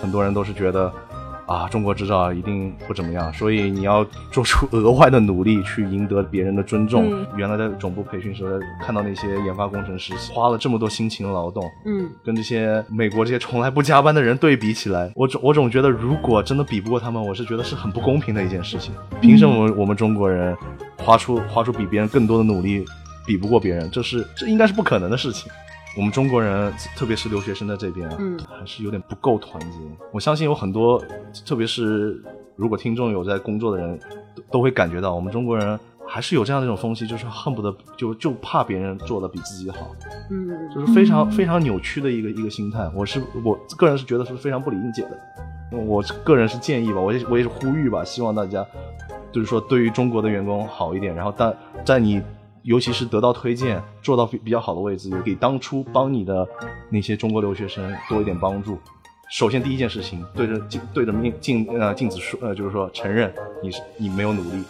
很多人都是觉得。啊，中国制造一定不怎么样，所以你要做出额外的努力去赢得别人的尊重。原来在总部培训时候，看到那些研发工程师花了这么多辛勤劳动，嗯，跟这些美国这些从来不加班的人对比起来，我总我总觉得，如果真的比不过他们，我是觉得是很不公平的一件事情。凭什么我们中国人花出花出比别人更多的努力，比不过别人？这是这应该是不可能的事情。我们中国人，特别是留学生在这边，嗯，还是有点不够团结。我相信有很多，特别是如果听众有在工作的人，都都会感觉到，我们中国人还是有这样的一种风气，就是恨不得就就怕别人做的比自己好，嗯，就是非常非常扭曲的一个一个心态。我是我个人是觉得是非常不理解的。我个人是建议吧，我也我也是呼吁吧，希望大家就是说对于中国的员工好一点，然后但在你。尤其是得到推荐，做到比比较好的位置，也给当初帮你的那些中国留学生多一点帮助。首先第一件事情，对着镜对着面镜呃镜子说呃就是说承认你是你没有努力，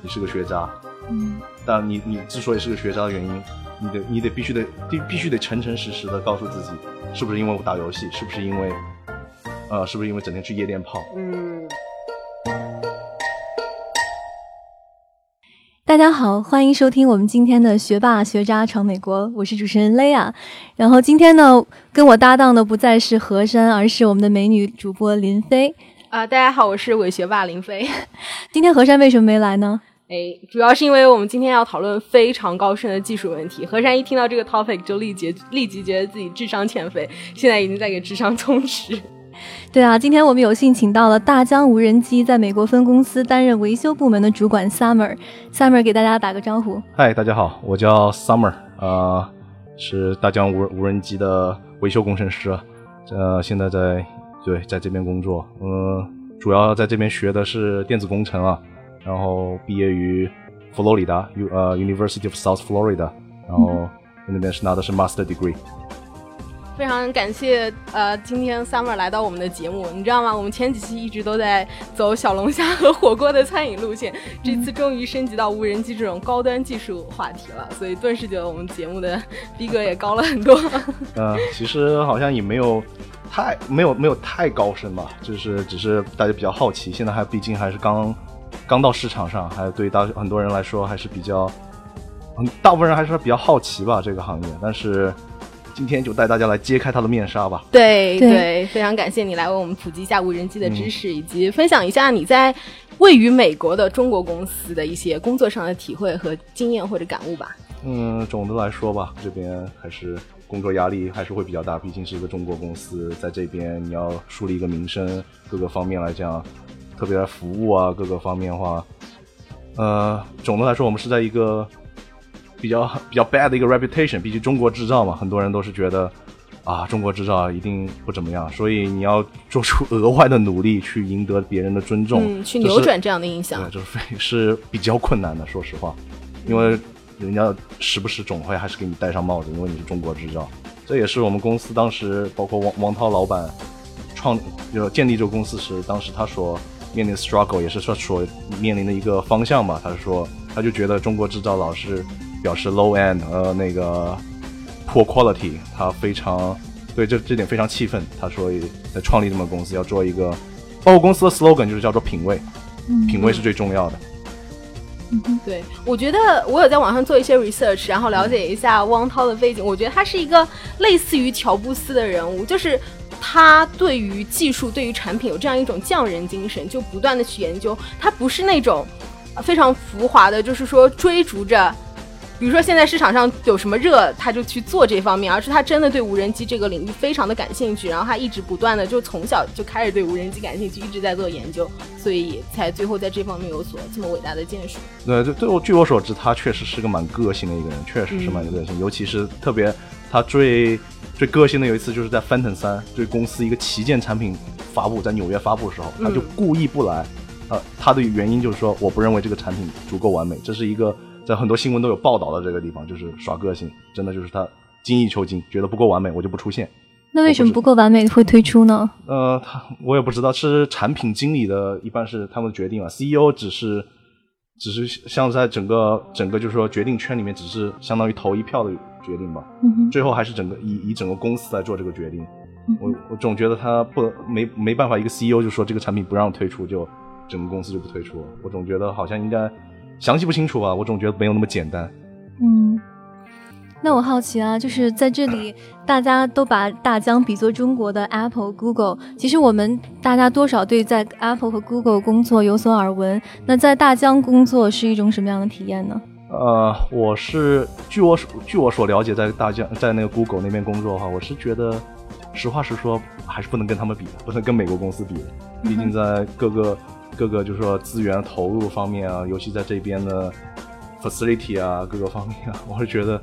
你是个学渣。嗯。但你你之所以是个学渣的原因，你得你得必须得必必须得诚诚实实的告诉自己，是不是因为我打游戏，是不是因为呃是不是因为整天去夜店泡？嗯。大家好，欢迎收听我们今天的学霸学渣闯美国，我是主持人 Lea。然后今天呢，跟我搭档的不再是何山，而是我们的美女主播林飞。啊，大家好，我是伪学霸林飞。今天何山为什么没来呢？哎，主要是因为我们今天要讨论非常高深的技术问题。何山一听到这个 topic 就立即立即觉得自己智商欠费，现在已经在给智商充值。对啊，今天我们有幸请到了大疆无人机在美国分公司担任维修部门的主管 Summer。Summer 给大家打个招呼。嗨，大家好，我叫 Summer，呃，是大疆无无人机的维修工程师，呃，现在在对在这边工作，嗯，主要在这边学的是电子工程啊，然后毕业于佛罗里达 U 呃 University of South Florida，然后那边是拿的是 Master Degree。非常感谢，呃，今天 Summer 来到我们的节目，你知道吗？我们前几期一直都在走小龙虾和火锅的餐饮路线，这次终于升级到无人机这种高端技术话题了，所以顿时觉得我们节目的逼格也高了很多。嗯，其实好像也没有太没有没有太高深吧，就是只是大家比较好奇，现在还毕竟还是刚刚到市场上，还对大很多人来说还是比较，嗯，大部分人还是比较好奇吧这个行业，但是。今天就带大家来揭开它的面纱吧。对对，非常感谢你来为我们普及一下无人机的知识，以及分享一下你在位于美国的中国公司的一些工作上的体会和经验或者感悟吧。嗯，总的来说吧，这边还是工作压力还是会比较大，毕竟是一个中国公司，在这边你要树立一个名声，各个方面来讲，特别服务啊，各个方面的话，呃，总的来说，我们是在一个。比较比较 bad 的一个 reputation，毕竟中国制造嘛，很多人都是觉得啊，中国制造一定不怎么样，所以你要做出额外的努力去赢得别人的尊重，嗯，去扭转这样的印象，对，就是非是比较困难的，说实话，因为人家时不时总会还是给你戴上帽子，因为你是中国制造，这也是我们公司当时包括王王涛老板创就建立这个公司时，当时他所面临的 struggle 也是说所面临的一个方向吧，他是说他就觉得中国制造老是。表示 low end，呃，那个 poor quality，他非常对这这点非常气愤。他说在创立这么公司要做一个，包括公司的 slogan 就是叫做品味，品味是最重要的。嗯，对，我觉得我有在网上做一些 research，然后了解一下汪涛的背景。我觉得他是一个类似于乔布斯的人物，就是他对于技术、对于产品有这样一种匠人精神，就不断的去研究。他不是那种非常浮华的，就是说追逐着。比如说，现在市场上有什么热，他就去做这方面，而是他真的对无人机这个领域非常的感兴趣，然后他一直不断的就从小就开始对无人机感兴趣，一直在做研究，所以才最后在这方面有所这么伟大的建树。对，对，对我据我所知，他确实是个蛮个性的一个人，确实是蛮个性，尤其是特别他最最个性的有一次就是在 Phantom 三对公司一个旗舰产品发布在纽约发布的时候，他就故意不来，呃，他的原因就是说我不认为这个产品足够完美，这是一个。在很多新闻都有报道的这个地方，就是耍个性，真的就是他精益求精，觉得不够完美，我就不出现。那为什么不够完美会推出呢？呃，他我也不知道，是产品经理的，一般是他们的决定啊。CEO 只是只是像在整个整个就是说决定圈里面，只是相当于投一票的决定吧。嗯最后还是整个以以整个公司来做这个决定。嗯我我总觉得他不没没办法，一个 CEO 就说这个产品不让推出，就整个公司就不推出了。我总觉得好像应该详细不清楚吧，我总觉得没有那么简单。嗯，那我好奇啊，就是在这里，大家都把大疆比作中国的 Apple、Google。其实我们大家多少对在 Apple 和 Google 工作有所耳闻。那在大疆工作是一种什么样的体验呢？呃，我是据我所据我所了解，在大疆在那个 Google 那边工作的话，我是觉得，实话实说，还是不能跟他们比的，不能跟美国公司比的。毕竟在各个各个就是说资源投入方面啊，尤其在这边的 facility 啊各个方面啊，我是觉得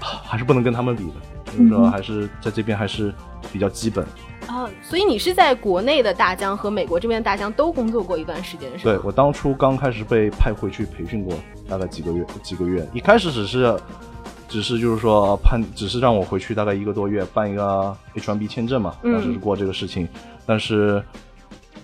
啊还是不能跟他们比的。就是说，还是在这边还是比较基本。啊，所以你是在国内的大疆和美国这边的大疆都工作过一段时间，是吗？对我当初刚开始被派回去培训过，大概几个月，几个月。一开始只是，只是就是说判，只是让我回去大概一个多月办一个 H1B 签证嘛，嗯当时是过这个事情。但是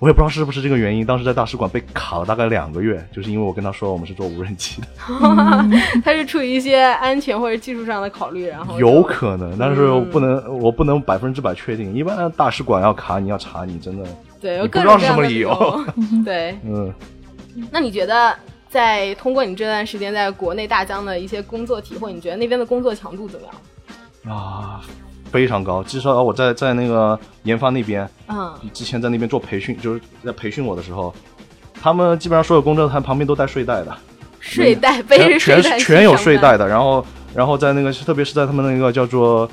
我也不知道是不是这个原因，当时在大使馆被卡了大概两个月，就是因为我跟他说我们是做无人机的，他是出于一些安全或者技术上的考虑，然后有可能，但是我嗯不能，我不能百分之百确定。一般大使馆要卡你要查你，真的，对，有你不知道是什么理由由。对，嗯。那你觉得在通过你这段时间在国内大疆的一些工作体会，你觉得那边的工作强度怎么样？啊，非常高。至少我在在那个研发那边，嗯，之前在那边做培训，就是在培训我的时候，他们基本上所有工作台旁边都带睡袋的，睡袋背着全全睡袋去是全有睡袋的。然后然后在那个特别是在他们那个叫做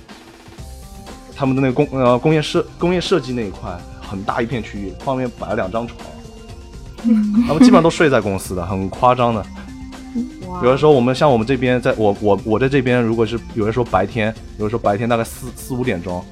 他们的那个工呃工业设工业设计那一块，很大一片区域，旁边摆了两张床。他们基本上都睡在公司的，很夸张的。哇。有的时候我们像我们这边，在我我我在这边，如果是有人说白天，有人说白天大概四四五点钟，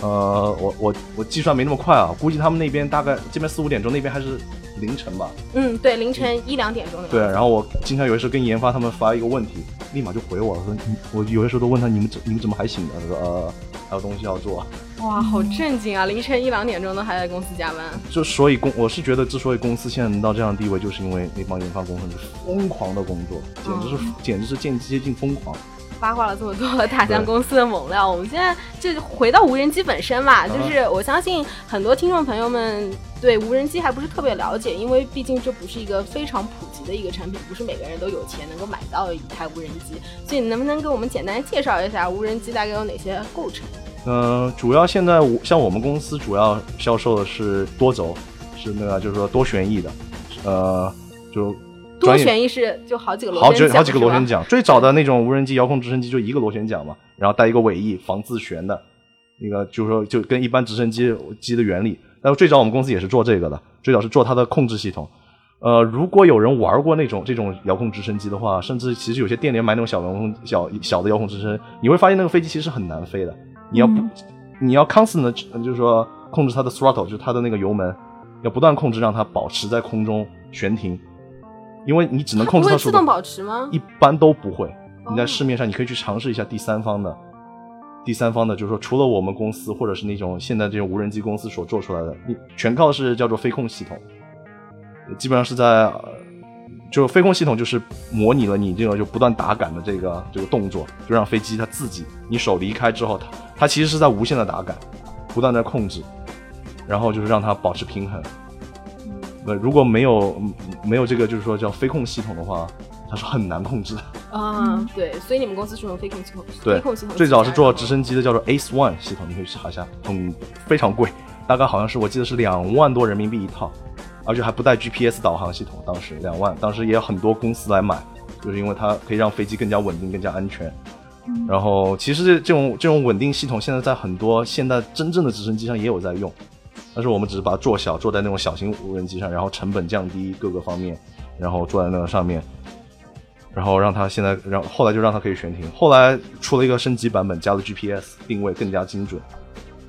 呃，我我我计算没那么快啊，估计他们那边大概这边四五点钟，那边还是凌晨吧。嗯，对，凌晨一两点钟。对，然后我经常有的时候跟研发他们发一个问题，立马就回我了，说你我有的时候都问他你们怎你们怎么还醒呢？他说呃还有东西要做。哇，好震惊啊！凌晨一两点钟都还在公司加班。就所以公我是觉得，之所以公司现在能到这样的地位，就是因为那帮研发工程师疯狂的工作，简直是、简直是接接近疯狂。八卦了这么多大疆公司的猛料，我们现在就回到无人机本身嘛，就是我相信很多听众朋友们对无人机还不是特别了解，因为毕竟这不是一个非常普及的一个产品，不是每个人都有钱能够买到一台无人机，所以你能不能给我们简单介绍一下无人机大概有哪些构成？嗯、主要现在我像我们公司主要销售的是多轴，是那个就是说多旋翼的，呃，就多旋翼是就好几个螺旋桨，几好几个螺旋。桨。最早的那种无人机遥控直升机就一个螺旋桨嘛，然后带一个尾翼防自旋的，那个就是说就跟一般直升机机的原理。但是最早我们公司也是做这个的，最早是做它的控制系统。呃，如果有人玩过那种这种遥控直升机的话，甚至其实有些店里买那种小遥控小小的遥控直升，你会发现那个飞机其实很难飞的。你要不、嗯你要 constant 的，就是说控制它的 throttle，就是它的那个油门，要不断控制让它保持在空中悬停，因为你只能控制它速度。会自动保持吗？一般都不会。你在哦市面上，你可以去尝试一下第三方的，第三方的，就是说除了我们公司或者是那种现在这种无人机公司所做出来的，你全靠是叫做飞控系统，基本上是在，呃就飞控系统就是模拟了你这个就不断打杆的这个这个动作，就让飞机它自己，你手离开之后，它它其实是在无限的打杆，不断在控制，然后就是让它保持平衡。呃，如果没有嗯没有这个就是说叫飞控系统的话，它是很难控制的。啊，对，所以你们公司是用飞控系统，对飞控系统，最早是做直。升机的，叫做 Ace One 系统，你可以查一下，很非常贵，大概好像是我记得是两万多人民币一套，而且还不带 GPS 导航系统，当时两万，当时也有很多公司来买，就是因为它可以让飞机更加稳定、更加安全。然后其实这这种这种稳定系统现在在很多现代真正的直升机上也有在用，但是我们只是把它做小，做在那种小型无人机上，然后成本降低各个方面，然后做在那个上面，然后让它现在让后来就让它可以悬停，后来出了一个升级版本，加了 GPS 定位更加精准，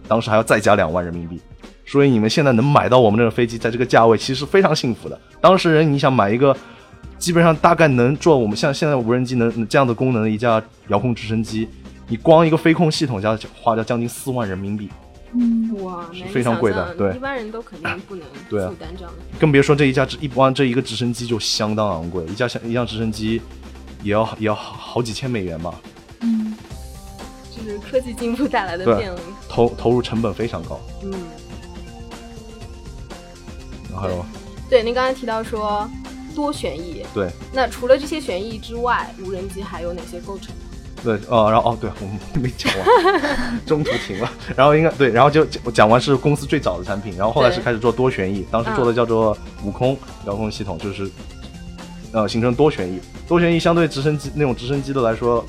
当时还要再加两万人民币。所以你们现在能买到我们这个飞机，在这个价位其实非常幸福的。当时人你想买一个，基本上大概能做我们像现在无人机能这样的功能的一架遥控直升机，你光一个飞控系统加花掉将近四万人民币，嗯，哇，是非常贵的对一般人都肯定不能负担这样的。更别说这一架直一光这一个直升机就相当昂贵，一架像一辆直升机也要也要好好几千美元吧，嗯，就是科技进步带来的对便利。投投入成本非常高。嗯，然后还有对，您刚才提到说多旋翼，对那除了这些旋翼之外，无人机还有哪些构成？对哦，然后哦对，我们没讲完，中途停了。然后应该对，然后就讲讲完是公司最早的产品，然后后来是开始做多旋翼，当时做的叫做悟空遥控系统，就是呃形成多旋翼。多旋翼相对直升机那种直升机的来说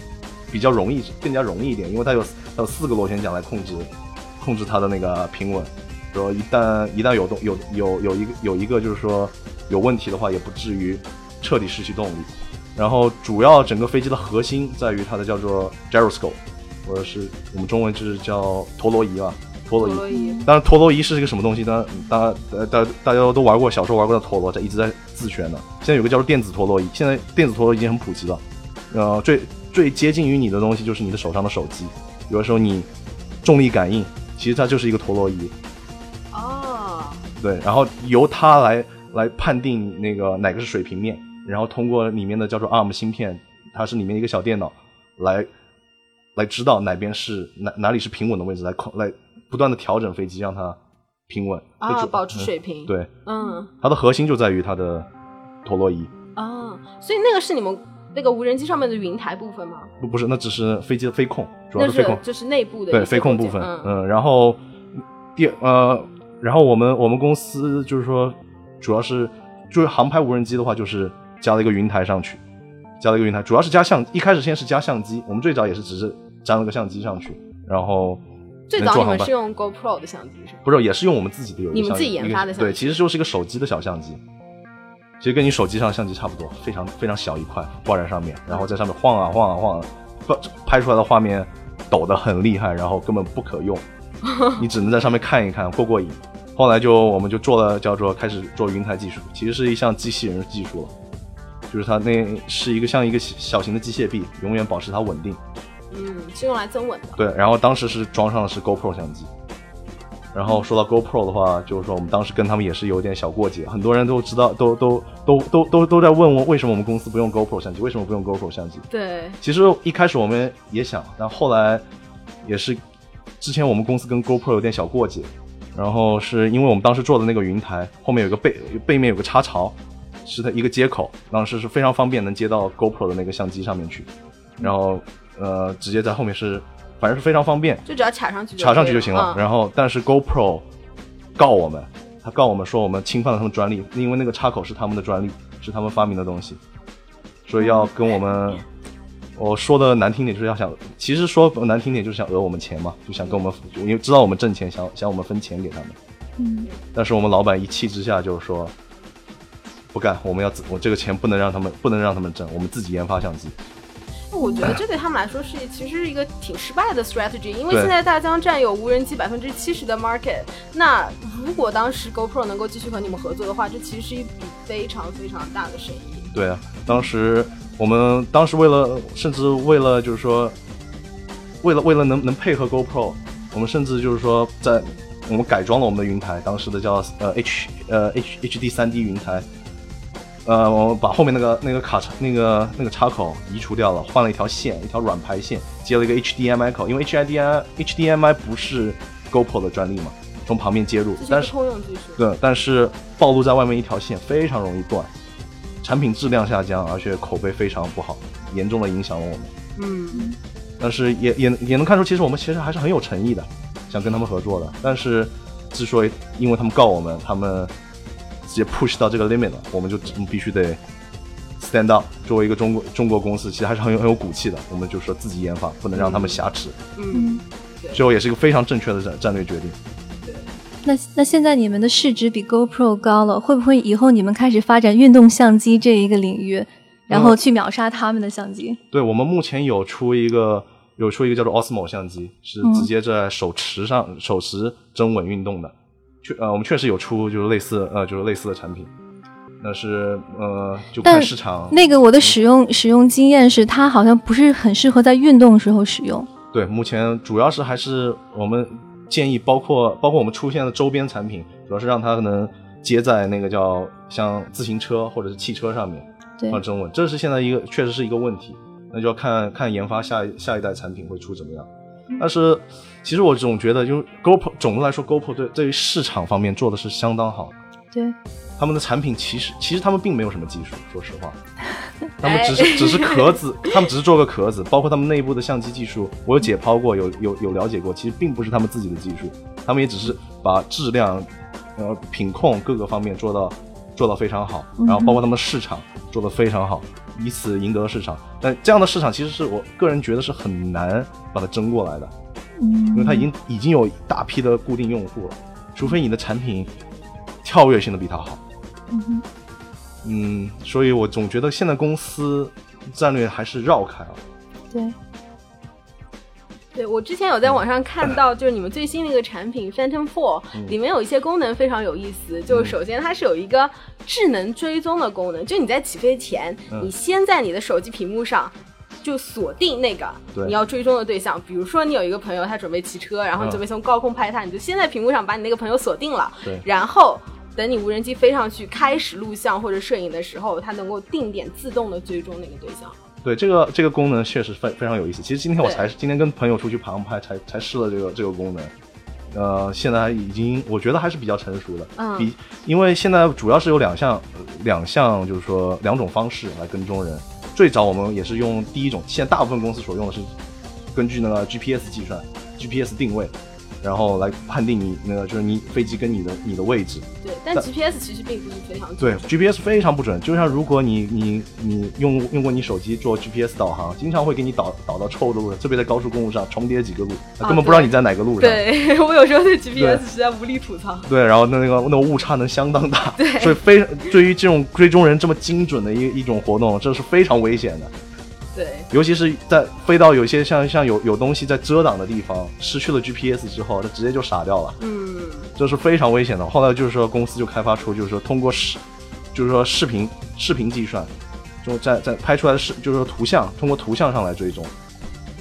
比较容易，更加容易一点，因为它有它有四个螺旋桨来控制控制它的那个平稳。说一旦一旦有动有有有一个有一个就是说有问题的话，也不至于彻底失去动力。然后主要整个飞机的核心在于它的叫做 gyroscope，或者是我们中文就是叫陀螺仪吧，陀螺仪。陀螺仪，当然，陀螺仪是一个什么东西？当然，当然，呃，大大家都玩过，小时候玩过的陀螺，在一直在自旋的。现在有个叫做电子陀螺仪，现在电子陀螺已经很普及了。呃，最最接近于你的东西就是你的手上的手机。有的时候你重力感应，其实它就是一个陀螺仪。哦，对，然后由它来来判定那个哪个是水平面，然后通过里面的叫做 ARM 芯片，它是里面一个小电脑来来知道哪边是哪哪里是平稳的位置，来控来不断的调整飞机，让它平稳就啊，主保持嗯水平。，对，嗯，它的核心就在于它的陀螺仪，啊，所以那个是你们那个无人机上面的云台部分吗？不不是，那只是飞机的飞控，主要是飞控，就是内部的对飞控部分，嗯，嗯，然后第呃，然后我们我们公司就是说，主要是就是航拍无人机的话，就是加了一个云台上去，加了一个云台，主要是加相，一开始先是加相机，我们最早也是只是粘了个相机上去，然后最早你们是用 GoPro 的相机是吗？不是也是用我们自己的有你们自己研发的相机对，其实就是一个手机的小相机。其实跟你手机上的相机差不多，非常非常小一块，挂在上面，然后在上面晃啊晃啊晃啊，不拍出来的画面抖得很厉害，然后根本不可用，你只能在上面看一看过过瘾。后来就我们就做了叫做开始做云台技术，其实是一项机器人技术了，就是它那是一个像一个小型的机械臂，永远保持它稳定。嗯，是用来增稳的。对，然后当时是装上的是 GoPro 相机。然后说到 GoPro 的话，就是说我们当时跟他们也是有点小过节，很多人都知道，都都都都都都在问我为什么我们公司不用 GoPro 相机，为什么不用 GoPro 相机？对，其实一开始我们也想，但后来也是之前我们公司跟 GoPro 有点小过节，然后是因为我们当时做的那个云台后面有个背背面有个插槽，是它一个接口，当时是非常方便能接到 GoPro 的那个相机上面去，然后呃直接在后面是反正是非常方便，就只要卡上去，插上去就行了。嗯、然后，但是 GoPro 告我们，他告我们说我们侵犯了他们专利，因为那个插口是他们的专利，是他们发明的东西，所以要跟我们，我说的难听点就是要想，其实说难听点就是想讹我们钱嘛，就想跟我们，因为知道我们挣钱，想想我们分钱给他们。嗯，但是我们老板一气之下就是说，不干，我们要自我这个钱不能让他们，不能让他们挣，我们自己研发相机。我觉得这对他们来说是其实是一个挺失败的 strategy，因为现在大疆占有无人机百分之七十的 market。那如果当时 GoPro 能够继续和你们合作的话，这其实是一笔非常非常大的生意。对啊，当时我们当时为了，甚至为了就是说，为了为了能能配合 GoPro，我们甚至就是说在我们改装了我们的云台，当时的叫呃 H 呃 H HD 三 D 云台，呃，我们把后面那个那个卡插那个那个插口移除掉了，换了一条线，一条软排线，接了一个 HDMI 口，因为 HDMI HDMI 不是 GoPro 的专利嘛，从旁边接入但是通用技术。对，但是暴露在外面一条线非常容易断，产品质量下降，而且口碑非常不好，严重的影响了我们。嗯，但是也也也能看出，其实我们其实还是很有诚意的，想跟他们合作的。但是之所以因为他们告我们，他们直接 push 到这个 limit 了，我们就必须得 stand up。作为一个中国中国公司，其实还是很有很有骨气的。我们就说自己研发，不能让他们挟持。嗯，最后也是一个非常正确的战战略决定。那那现在你们的市值比 GoPro 高了，会不会以后你们开始发展运动相机这一个领域，然后去秒杀他们的相机？对我们目前有出一个有出一个叫做 Osmo 相机，是嗯直接在手持上、手持真稳运动的。确呃，我们确实有出就是类似呃就是类似的产品，但是呃就看市场。那个我的使用使用经验是，它好像不是很适合在运动时候使用。对，目前主要是还是我们建议包括包括我们出现的周边产品，主要是让它能接在那个叫像自行车或者是汽车上面对放中文，这是现在一个确实是一个问题，那就要看看研发下一下一代产品会出怎么样。但是其实我总觉得，就是 GoPro 总的来说，GoPro 对对于市场方面做的是相当好。对，他们的产品其实其实他们并没有什么技术，说实话，他们只是只是 壳子，他们只是做个壳子，包括他们内部的相机技术，我有解剖过，有有有了解过，其实并不是他们自己的技术，他们也只是把质量、呃品控各个方面做到做到非常好，然后包括他们市场做得非常好，以此赢得了市场。但这样的市场其实是我个人觉得是很难把它争过来的，因为它已经已经有大批的固定用户了，除非你的产品跳跃性的比它好。嗯嗯，所以我总觉得现在公司战略还是绕开了。对，对我之前有在网上看到，就是你们最新的一个产品 Phantom Four 里面有一些功能非常有意思。就是首先它是有一个智能追踪的功能，就你在起飞前，嗯你先在你的手机屏幕上。就锁定那个你要追踪的对象，比如说你有一个朋友，他准备骑车，然后你嗯准备从高空拍他，你就先在屏幕上把你那个朋友锁定了，对然后等你无人机飞上去开始录像或者摄影的时候，它能够定点自动的追踪那个对象。对这个这个功能确实非非常有意思。其实今天我对才今天跟朋友出去航拍才才试了这个这个功能。呃，现在已经我觉得还是比较成熟的，嗯比因为现在主要是有两项呃两项就是说两种方式来跟踪人。最早我们也是用第一种，现在大部分公司所用的是根据那个 GPS 计算，GPS 定位，然后来判定你那个就是你飞机跟你的你的位置。对，但但 GPS 其实并不是非常对准，GPS 非常不准，就像如果你你你用用过你手机做 GPS 导航，经常会给你导导到错误的路上，特别在高速公路上重叠几个路，啊根本不知道你在哪个路上。对 我有时候对 GPS 实在无力吐槽。对然后那那个那个误差能相当大，对所以非对于这种追踪人这么精准的一一种活动，这是非常危险的，对，尤其是在飞到有些像像有有东西在遮挡的地方，失去了 GPS 之后，它直接就傻掉了。嗯，这是非常危险的。后来就是说，公司就开发出，就是说通过视，就是说视频视频计算，就在在拍出来的视，就是说图像，通过图像上来追踪，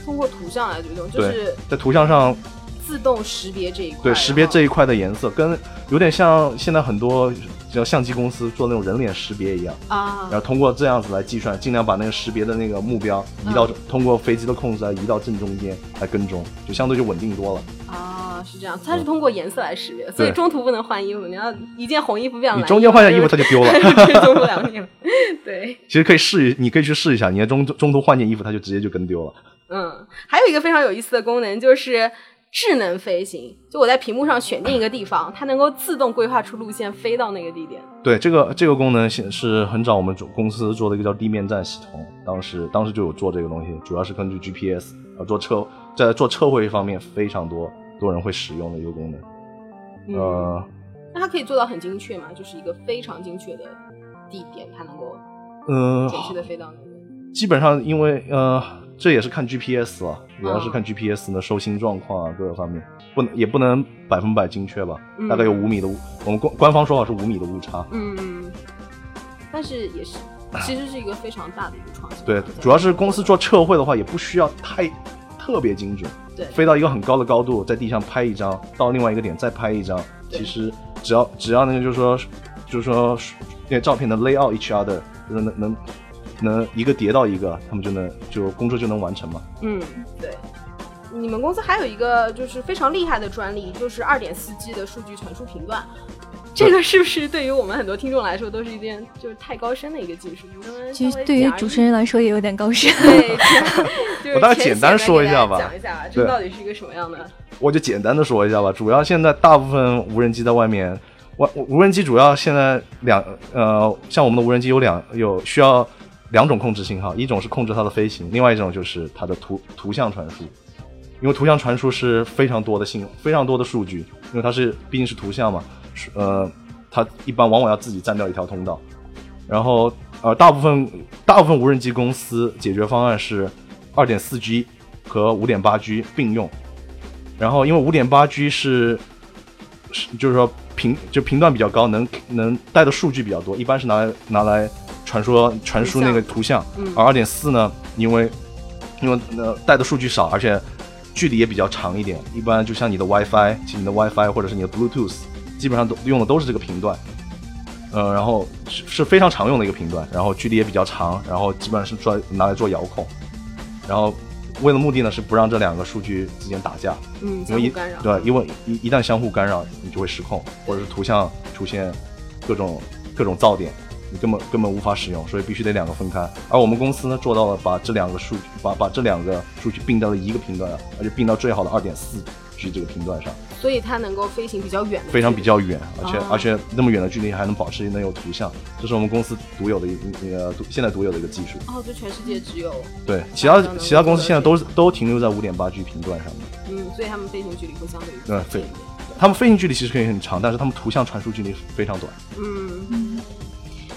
通过图像来追踪，就是在图像上自动识别这一块。对识别这一块的颜色，跟有点像现在很多叫相机公司做那种人脸识别一样，啊然，后通过这样子来计算，尽量把那个识别的那个目标移到、嗯通过飞机的控制来移到正中间来跟踪，就相对就稳定多了。啊，是这样，它是通过颜色来识别，所以中途不能换衣服。你要一件红衣服变成蓝你中间换件衣服它就丢了。追踪不了你了。对，其实可以试一，你可以去试一下，你在中中途换件衣服，它就直接就跟丢了。嗯，还有一个非常有意思的功能就是。智能飞行，就我在屏幕上选定一个地方，它能够自动规划出路线飞到那个地点。对这个这个功能是是很早我们公司做的一个叫地面站系统，当时当时就有做这个东西，主要是根据 GPS 呃做车在做车绘方面非常多多人会使用的一个功能。嗯，呃那它可以做到很精确嘛？就是一个非常精确的地点，它能够嗯，准确的飞到那个。基本上因为呃这也是看 GPS 了，主要是嗯看 GPS 的收心状况啊各个方面，不能也不能百分百精确吧，嗯。大概有五米的误，我们官官方说法是五米的误差。嗯，但是也是，其实是一个非常大的一个创新。对，主要是公司做测绘的话，也不需要太特别精准，对。飞到一个很高的高度，在地上拍一张，到另外一个点再拍一张，其实只要只要那个就是说就是说那个照片的 layout each other，就是能能能一个叠到一个，他们就能就工作就能完成嘛。嗯，对。你们公司还有一个就是非常厉害的专利，就是二点四 G 的数据传输频段。这个是不是对于我们很多听众来说都是一件就是太高深的一个技术？其实对于主持人来说也有点高深。对，就是 我大概简单说一下吧讲一下这对到底是一个什么样的？我就简单的说一下吧，主要现在大部分无人机在外面，外无人机主要现在两呃，像我们的无人机有两有需要两种控制信号，一种是控制它的飞行，另外一种就是它的图图像传输。因为图像传输是非常多的信非常多的数据，因为它是毕竟是图像嘛，呃，它一般往往要自己占掉一条通道。然后呃，大部分大部分无人机公司解决方案是二点四 G 和五点八 G 并用。然后因为五点八 G 是是就是说频就频段比较高，能能带的数据比较多，一般是拿来拿来传说传输那个图像，嗯。而二点四呢，因为因为呃带的数据少，而且距离也比较长一点。一般就像你的 WiFi，其实你的 WiFi 或者是你的 Bluetooth，基本上都用的都是这个频段。呃，然后是是非常常用的一个频段，然后距离也比较长，然后基本上是做拿来做遥控，然后为了目的呢是不让这两个数据之间打架，嗯，因为一干扰，对，因为一一旦相互干扰，你就会失控，或者是图像出现各种各种噪点，你根本根本无法使用，所以必须得两个分开。而我们公司呢做到了把这两个数据把把这两个数据并到了一个频段上，而且并到最好的二点四 G 这个频段上。所以它能够飞行比较远的，非常比较远，而且、哦而且那么远的距离还能保持能有图像，这是我们公司独有的一一个独现在独有的一个技术。哦，就全世界只有，对，其他其他公司现在都是都停留在五点八 G 频段上面。嗯，所以他们飞行距离会相对于对他们飞行距离其实可以很长，但是他们图像传输距离非常短。嗯，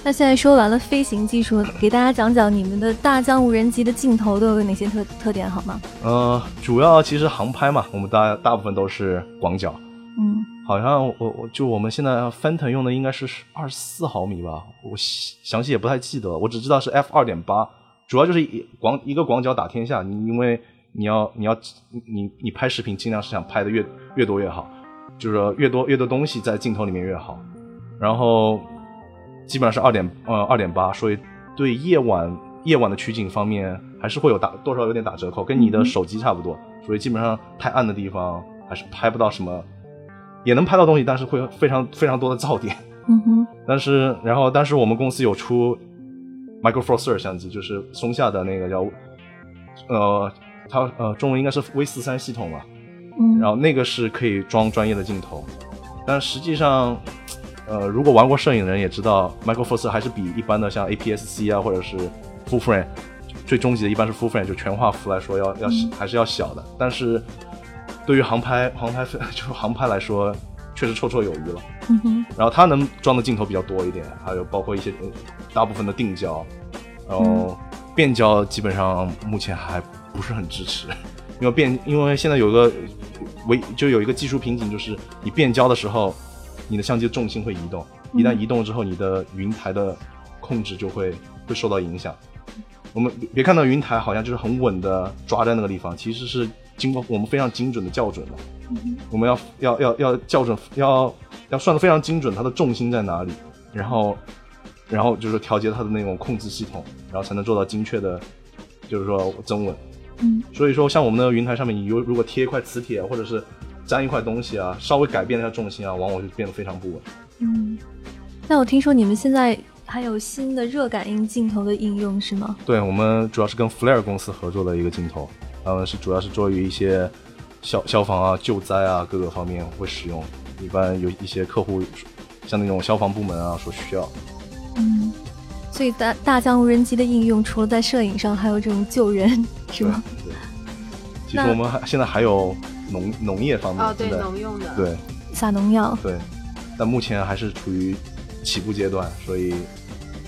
那现在说完了飞行技术，给大家讲讲你们的大疆无人机的镜头都有哪些特特点好吗？呃，主要其实航拍嘛，我们大大部分都是广角，嗯。好像我我就我们现在 Phantom 用的应该是二十四毫米吧，我详细也不太记得了，我只知道是 F 二点八，主要就是一广一个广角打天下，你因为你要你要你你拍视频尽量是想拍的越越多越好，就是说越多越多东西在镜头里面越好，然后基本上是二点呃二点八，所以对夜晚夜晚的取景方面还是会有打多少有点打折扣，跟你的手机差不多，所以基本上太暗的地方还是拍不到什么。也能拍到东西，但是会非常非常多的噪点。嗯哼但是，然后，但是我们公司有出 Micro Four Third 相机，就是松下的那个叫，呃，它呃中文应该是 V 四三系统吧。嗯，然后那个是可以装专业的镜头，但实际上，呃，如果玩过摄影的人也知道，Micro Four Third 还是比一般的像 APS-C 啊或者是 Full Frame 最终极的一般是 Full Frame 就全画幅来说要要还是要小的，但是对于航拍航拍 就航拍来说，确实绰绰有余了。嗯哼。然后它能装的镜头比较多一点，还有包括一些呃大部分的定焦，然后变焦基本上目前还不是很支持，因为变因为现在有一个唯就有一个技术瓶颈，就是你变焦的时候，你的相机的重心会移动，一旦移动之后，你的云台的控制就会会受到影响。我们别看到云台好像就是很稳的抓在那个地方，其实是经过我们非常精准的校准的。我们要要要要校准，要要算的非常精准，它的重心在哪里，然后然后就是调节它的那种控制系统，然后才能做到精确的，就是说增稳。嗯，所以说像我们的云台上面，你如如果贴一块磁铁或者是粘一块东西啊，稍微改变一下重心啊，往往就变得非常不稳。嗯。那我听说你们现在还有新的热感应镜头的应用是吗？对我们主要是跟 Flare 公司合作的一个镜头，他们是主要是做于一些消消防啊、救灾啊各个方面会使用。一般有一些客户像那种消防部门啊所需要。嗯。所以大大疆无人机的应用，除了在摄影上，还有这种救人，是对吗？对。其实我们还现在还有农农业方面，哦，对，农用的，对撒农药。对，但目前还是处于起步阶段，所以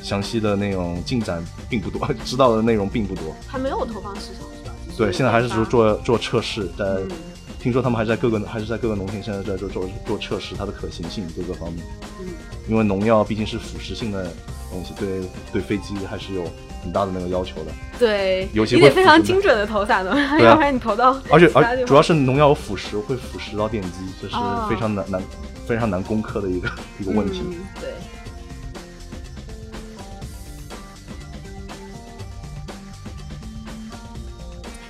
详细的那种进展并不多，知道的内容并不多。还没有投放市场是吧？对，现在还是说做做做测试，在、嗯听说他们还在各个还是在各个农田现在在做做做测试，它的可行性各个方面。嗯，因为农药毕竟是腐蚀性的东西，对对飞机还是有很大的那个要求的。对，尤其你得非常精准的投洒的，对啊要不然你投到而且而主要是农药有腐蚀，会腐蚀到电机，这是哦非常难难非常难攻克的一个一个问题。嗯对，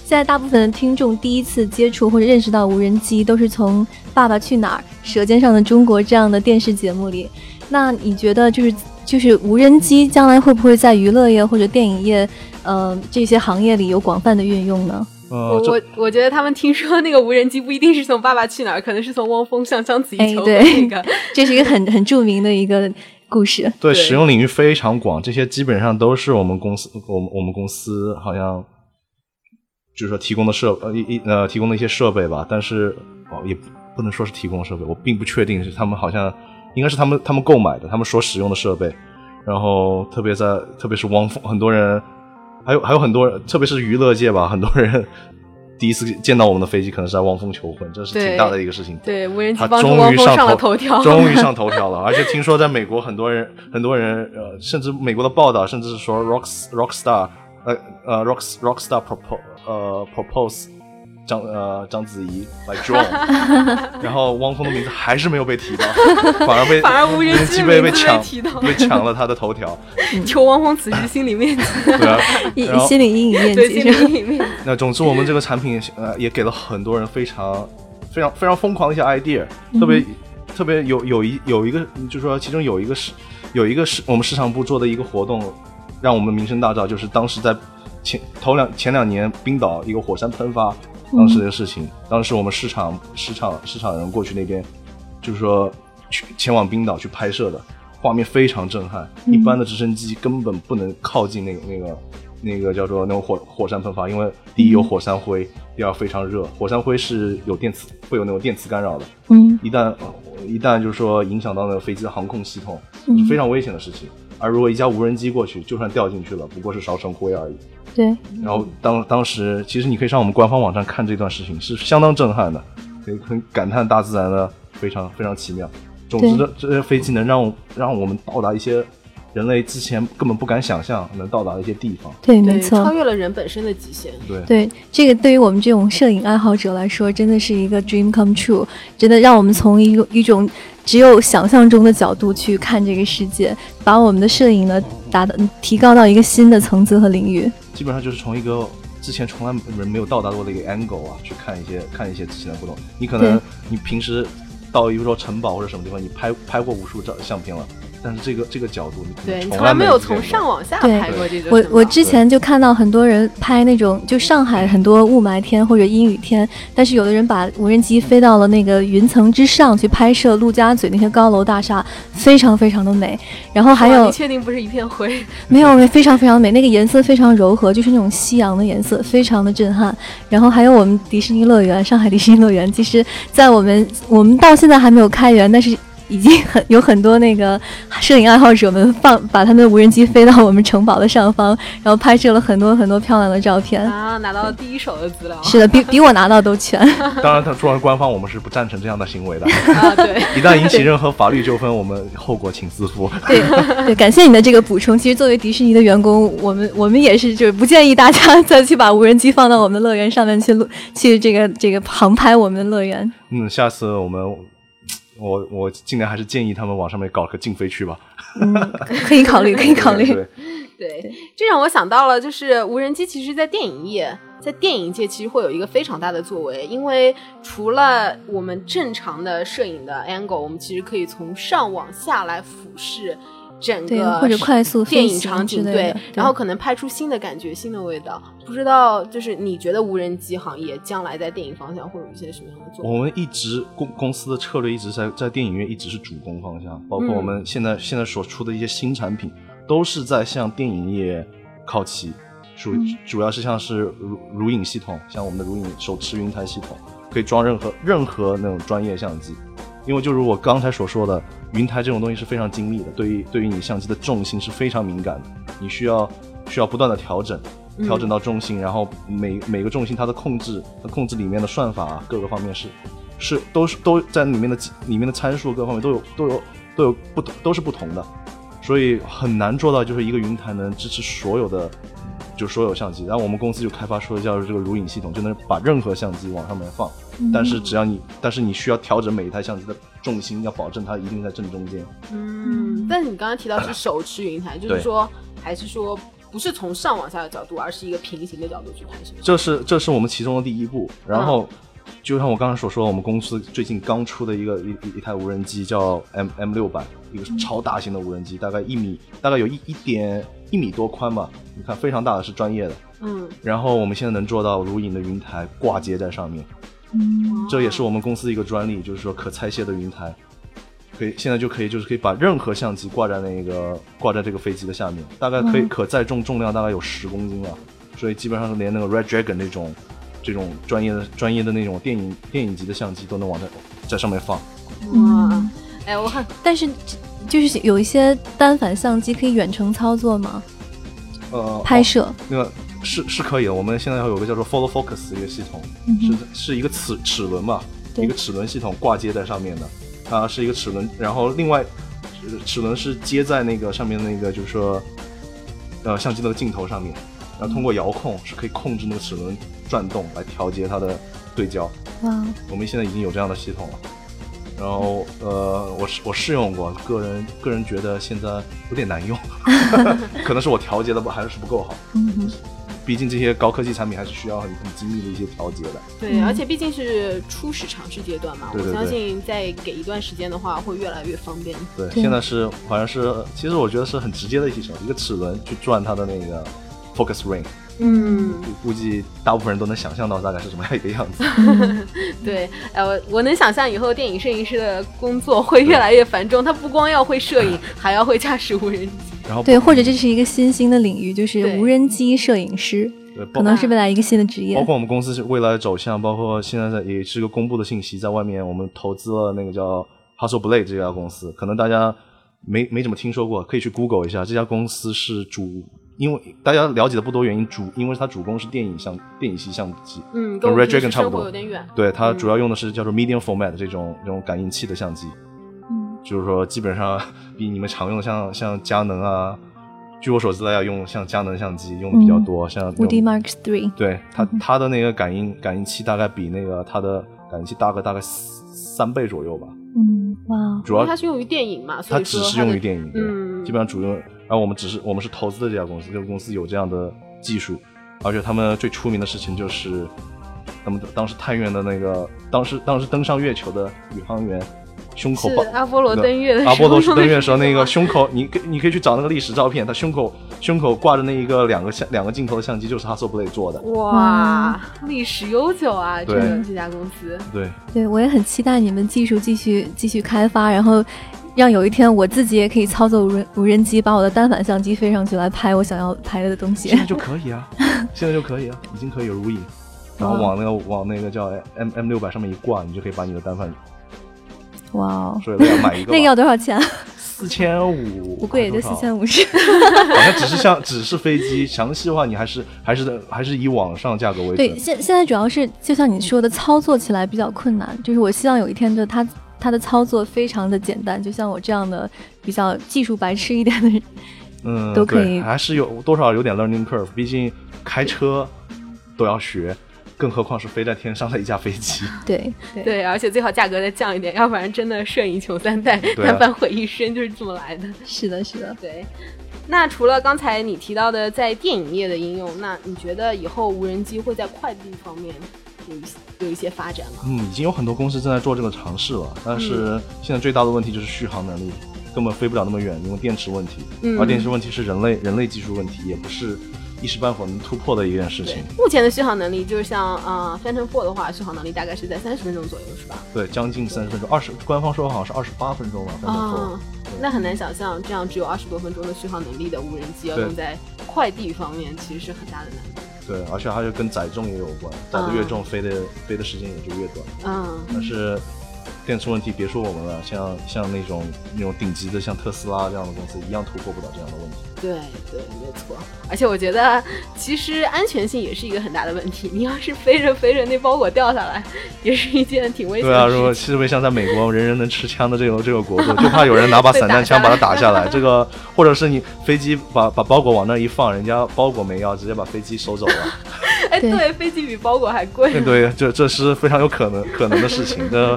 现在大部分的听众第一次接触或者认识到无人机，都是从《爸爸去哪儿》《舌尖上的中国》这样的电视节目里。那你觉得，就是就是无人机将来会不会在娱乐业或者电影业，呃这些行业里有广泛的运用呢？呃，我我我觉得他们听说那个无人机不一定是从《爸爸去哪儿》，可能是从汪峰向章子怡求婚哎对那个。这是一个很很著名的一个故事。对对使用领域非常广，这些基本上都是我们公司我们我们公司好像就是说提供的设呃一一呃提供的一些设备吧，但是哦也不不能说是提供的设备，我并不确定是他们好像应该是他们他们购买的，他们所使用的设备，然后特别在特别是汪峰，很多人还有还有很多人，特别是娱乐界吧，很多人第一次见到我们的飞机，可能是在汪峰求婚，这是挺大的一个事情。对，无人机他帮助终于汪峰上了头头条，终于上头条了。而且听说在美国，很多人很多人呃，甚至美国的报道，甚至是说 rock rock star 呃呃 rock rock star propose 呃 propose 章呃章子怡来 draw，然后汪峰的名字还是没有被提到，反而被 反而无人机被被抢，被抢了他的头条。求汪峰此时心里面积，对心理阴影面对积心理阴影面积。那总之我们这个产品呃也给了很多人非常非常非常疯狂的一些 idea，特别特别有有一有一个就是说其中有一个是有一个是我们市场部做的一个活动，让我们名声大噪，就是当时在前头两前两年冰岛一个火山喷发。当时的事情，当时我们市场市场市场人过去那边，就是说去前往冰岛去拍摄的，画面非常震撼。一般的直升机根本不能靠近那个那个那个叫做那种火火山喷发，因为第一有火山灰，第二非常热，火山灰是有电磁会有那种电磁干扰的。嗯，一旦一旦就是说影响到那个飞机的航控系统，是非常危险的事情。而如果一架无人机过去，就算掉进去了，不过是烧成灰而已。对。然后当当时，其实你可以上我们官方网站看这段视频，是相当震撼的，可以很感叹大自然的非常非常奇妙。总之，这这些飞机能让让我们到达一些人类之前根本不敢想象能到达的一些地方。对，没错，超越了人本身的极限。对对，这个对于我们这种摄影爱好者来说，真的是一个 dream come true，真的让我们从一个一种。只有想象中的角度去看这个世界，把我们的摄影呢达到提高到一个新的层次和领域。基本上就是从一个之前从来人没有到达过的一个 angle 啊，去看一些看一些之前的不同。你可能你平时到比如说城堡或者什么地方，你拍拍过无数照相片了。但是这个这个角度，你从来没有从上往下拍过这个。我我之前就看到很多人拍那种，就上海很多雾霾天或者阴雨天，但是有的人把无人机飞到了那个云层之上去拍摄陆家嘴那些高楼大厦，非常非常的美。然后还有，你确定不是一片灰？没有，非常非常美，那个颜色非常柔和，就是那种夕阳的颜色，非常的震撼。然后还有我们迪士尼乐园，上海迪士尼乐园，其实在我们我们到现在还没有开园，但是。已经很有很多那个摄影爱好者们放把他们的无人机飞到我们城堡的上方，然后拍摄了很多很多漂亮的照片啊，拿到了第一手的资料。是的，比比我拿到都全。当然，他作为官方，我们是不赞成这样的行为的 啊。对，一旦引起任何法律纠纷，我们后果请自负。对对，感谢你的这个补充。其实作为迪士尼的员工，我们我们也是就是不建议大家再去把无人机放到我们的乐园上面去录去这个这个航拍我们的乐园。嗯，下次我们。我我尽量还是建议他们往上面搞个禁飞区吧。嗯，可以考虑，可以考虑。对，这让我想到了，就是无人机，其实，在电影业，在电影界，其实会有一个非常大的作为，因为除了我们正常的摄影的 angle，我们其实可以从上往下来俯视。整个或者快速电影场景对，然后可能拍出新的感觉、新的味道。不知道就是你觉得无人机行业将来在电影方向会有一些什么样的作用？我们一直公公司的策略一直在在电影院一直是主攻方向，包括我们现在现在所出的一些新产品，都是在向电影业靠齐。主主要是像是如如影系统，像我们的如影手持云台系统，可以装任何任何那种专业相机。因为就如我刚才所说的，云台这种东西是非常精密的，对于对于你相机的重心是非常敏感的，你需要需要不断的调整，调整到重心，然后每每个重心它的控制，它控制里面的算法各个方面是是都是都在里面的里面的参数各方面都有都有都有不同都是不同的，所以很难做到就是一个云台能支持所有的就所有相机，然后我们公司就开发出了叫这个如影系统，就能把任何相机往上面放。但是只要你，但是你需要调整每一台相机的重心，要保证它一定在正中间。嗯，但是你刚刚提到是手持云台，就是说还是说不是从上往下的角度，而是一个平行的角度去拍摄。这是这是我们其中的第一步。然后，就像我刚才所说，我们公司最近刚出的一个一一台无人机叫 M M 六版，一个超大型的无人机，大概一米，大概有一一点一米多宽吧。你看非常大的，是专业的。嗯。然后我们现在能做到如影的云台挂接在上面。这也是我们公司一个专利，就是说可拆卸的云台，可以现在就可以就是可以把任何相机挂在那个挂在这个飞机的下面，大概可以可载重重量大概有十公斤了，所以基本上是连那个 Red Dragon 那种这种专业的专业的那种电影电影级的相机都能往在在上面放。哇，哎，我看，但是就是有一些单反相机可以远程操作吗？呃，拍摄那个。是是可以的，我们现在要有个叫做 Follow Focus 的一个系统，是是一个齿齿轮嘛，一个齿轮系统挂接在上面的，它是一个齿轮，然后另外齿轮是接在那个上面那个就是说，呃相机的镜头上面，然后通过遥控是可以控制那个齿轮转动来调节它的对焦。哇，我们现在已经有这样的系统了。然后呃，我试我试用过，个人个人觉得现在有点难用，可能是我调节的不还是不够好。嗯哼，毕竟这些高科技产品还是需要很很精密的一些调节的。对，嗯而且毕竟是初始尝试阶段嘛，对对对我相信再给一段时间的话，会越来越方便。对，现在是好像是，其实我觉得是很直接的一些手，一个齿轮去转它的那个 focus ring，嗯，估计大部分人都能想象到大概是什么样一个样子。对，呃，我我能想象以后电影摄影师的工作会越来越繁重，他不光要会摄影，还要会驾驶无人机。然后对，或者这是一个新兴的领域，就是无人机摄影师，对可能是未来一个新的职业包。括我们公司是未来的走向，包括现在在也是个公布的信息，在外面我们投资了那个叫 Hustle Blade 这家公司，可能大家没没怎么听说过，可以去 Google 一下。这家公司是主，因为大家了解的不多，原因主因为它主攻是电影相电影系相机，嗯，跟 Red Dragon 差不多有点远。对，它嗯主要用的是叫做 medium format 这种这种感应器的相机，嗯，就是说基本上 比你们常用的像像佳能啊，据我所知，大家用像佳能相机用的比较多，像那种无敌 Mark Three，对它它的那个感应感应器大概比那个它的感应器大概大概三倍左右吧，嗯，哇，主要它是用于电影嘛，所它只是用于电影，对嗯。基本上主用。然后我们只是我们是投资的这家公司，这个公司有这样的技术，而且他们最出名的事情就是，他们当时探月的那个当时当时登上月球的宇航员胸口阿波罗登月的时候阿波罗登月的时候，那个胸口，你可你可以去找那个历史照片，他胸口胸口挂着那一个两个相两个镜头的相机，就是 Hasselblad 做的。哇，历史悠久啊，这这家公司。对，对我也很期待你们技术继续继续开发，然后让有一天我自己也可以操作无人无人机，把我的单反相机飞上去来拍我想要拍的东西现。在就可以啊，现在就可以啊，已经可以如影，然后往那个往那个叫 M M 六百上面一挂，你就可以把你的单反，哇哦，所以我要买一个，那个要多少钱？四千五，不贵，也就四千五十。好像只是像只是飞机，详细的话你还是还是还是以网上价格为对，现现在主要是就像你说的，操作起来比较困难。就是我希望有一天，就它它的操作非常的简单，就像我这样的比较技术白痴一点的人，嗯，都可以还是有多少有点 learning curve，毕竟开车都要学，更何况是飞在天上的一架飞机。对对对，而且最好价格再降一点，要不然真的摄影穷三代，对啊单反毁一生就是这么来的。是的，是的。对，那除了刚才你提到的在电影业的应用，那你觉得以后无人机会在快递方面有一些有一些发展吗？嗯，已经有很多公司正在做这个尝试了，但嗯是现在最大的问题就是续航能力，根本飞不了那么远，因为电池问题。嗯而电池问题是人类人类技术问题，也不是一时半会能突破的一件事情。目前的续航能力，就是像呃 Phantom Four 的话，续航能力大概是在三十分钟左右，是吧？对，将近三十分钟，二十官方说好像是二十八分钟吧。啊，那很难想象，这样只有二十多分钟的续航能力的无人机，要用在快递方面，其实是很大的难度。对，而且它就跟载重也有关，载的越重，飞的飞的时间也就越短。嗯，但是电池问题，别说我们了，像像那种那种顶级的，像特斯拉这样的公司，一样突破不了这样的问题。对对，没错。而且我觉得，其实安全性也是一个很大的问题。你要是飞着飞着那包裹掉下来，也是一件挺危险对啊，的事情。如果特别像在美国，人人能持枪的这种这个国度，就怕有人拿把 散弹枪把它打下来。这个，或者是你飞机把把包裹往那儿一放，人家包裹没要，直接把飞机收走了。哎，对对，飞机比包裹还贵。对对，这这是非常有可能可能的事情。那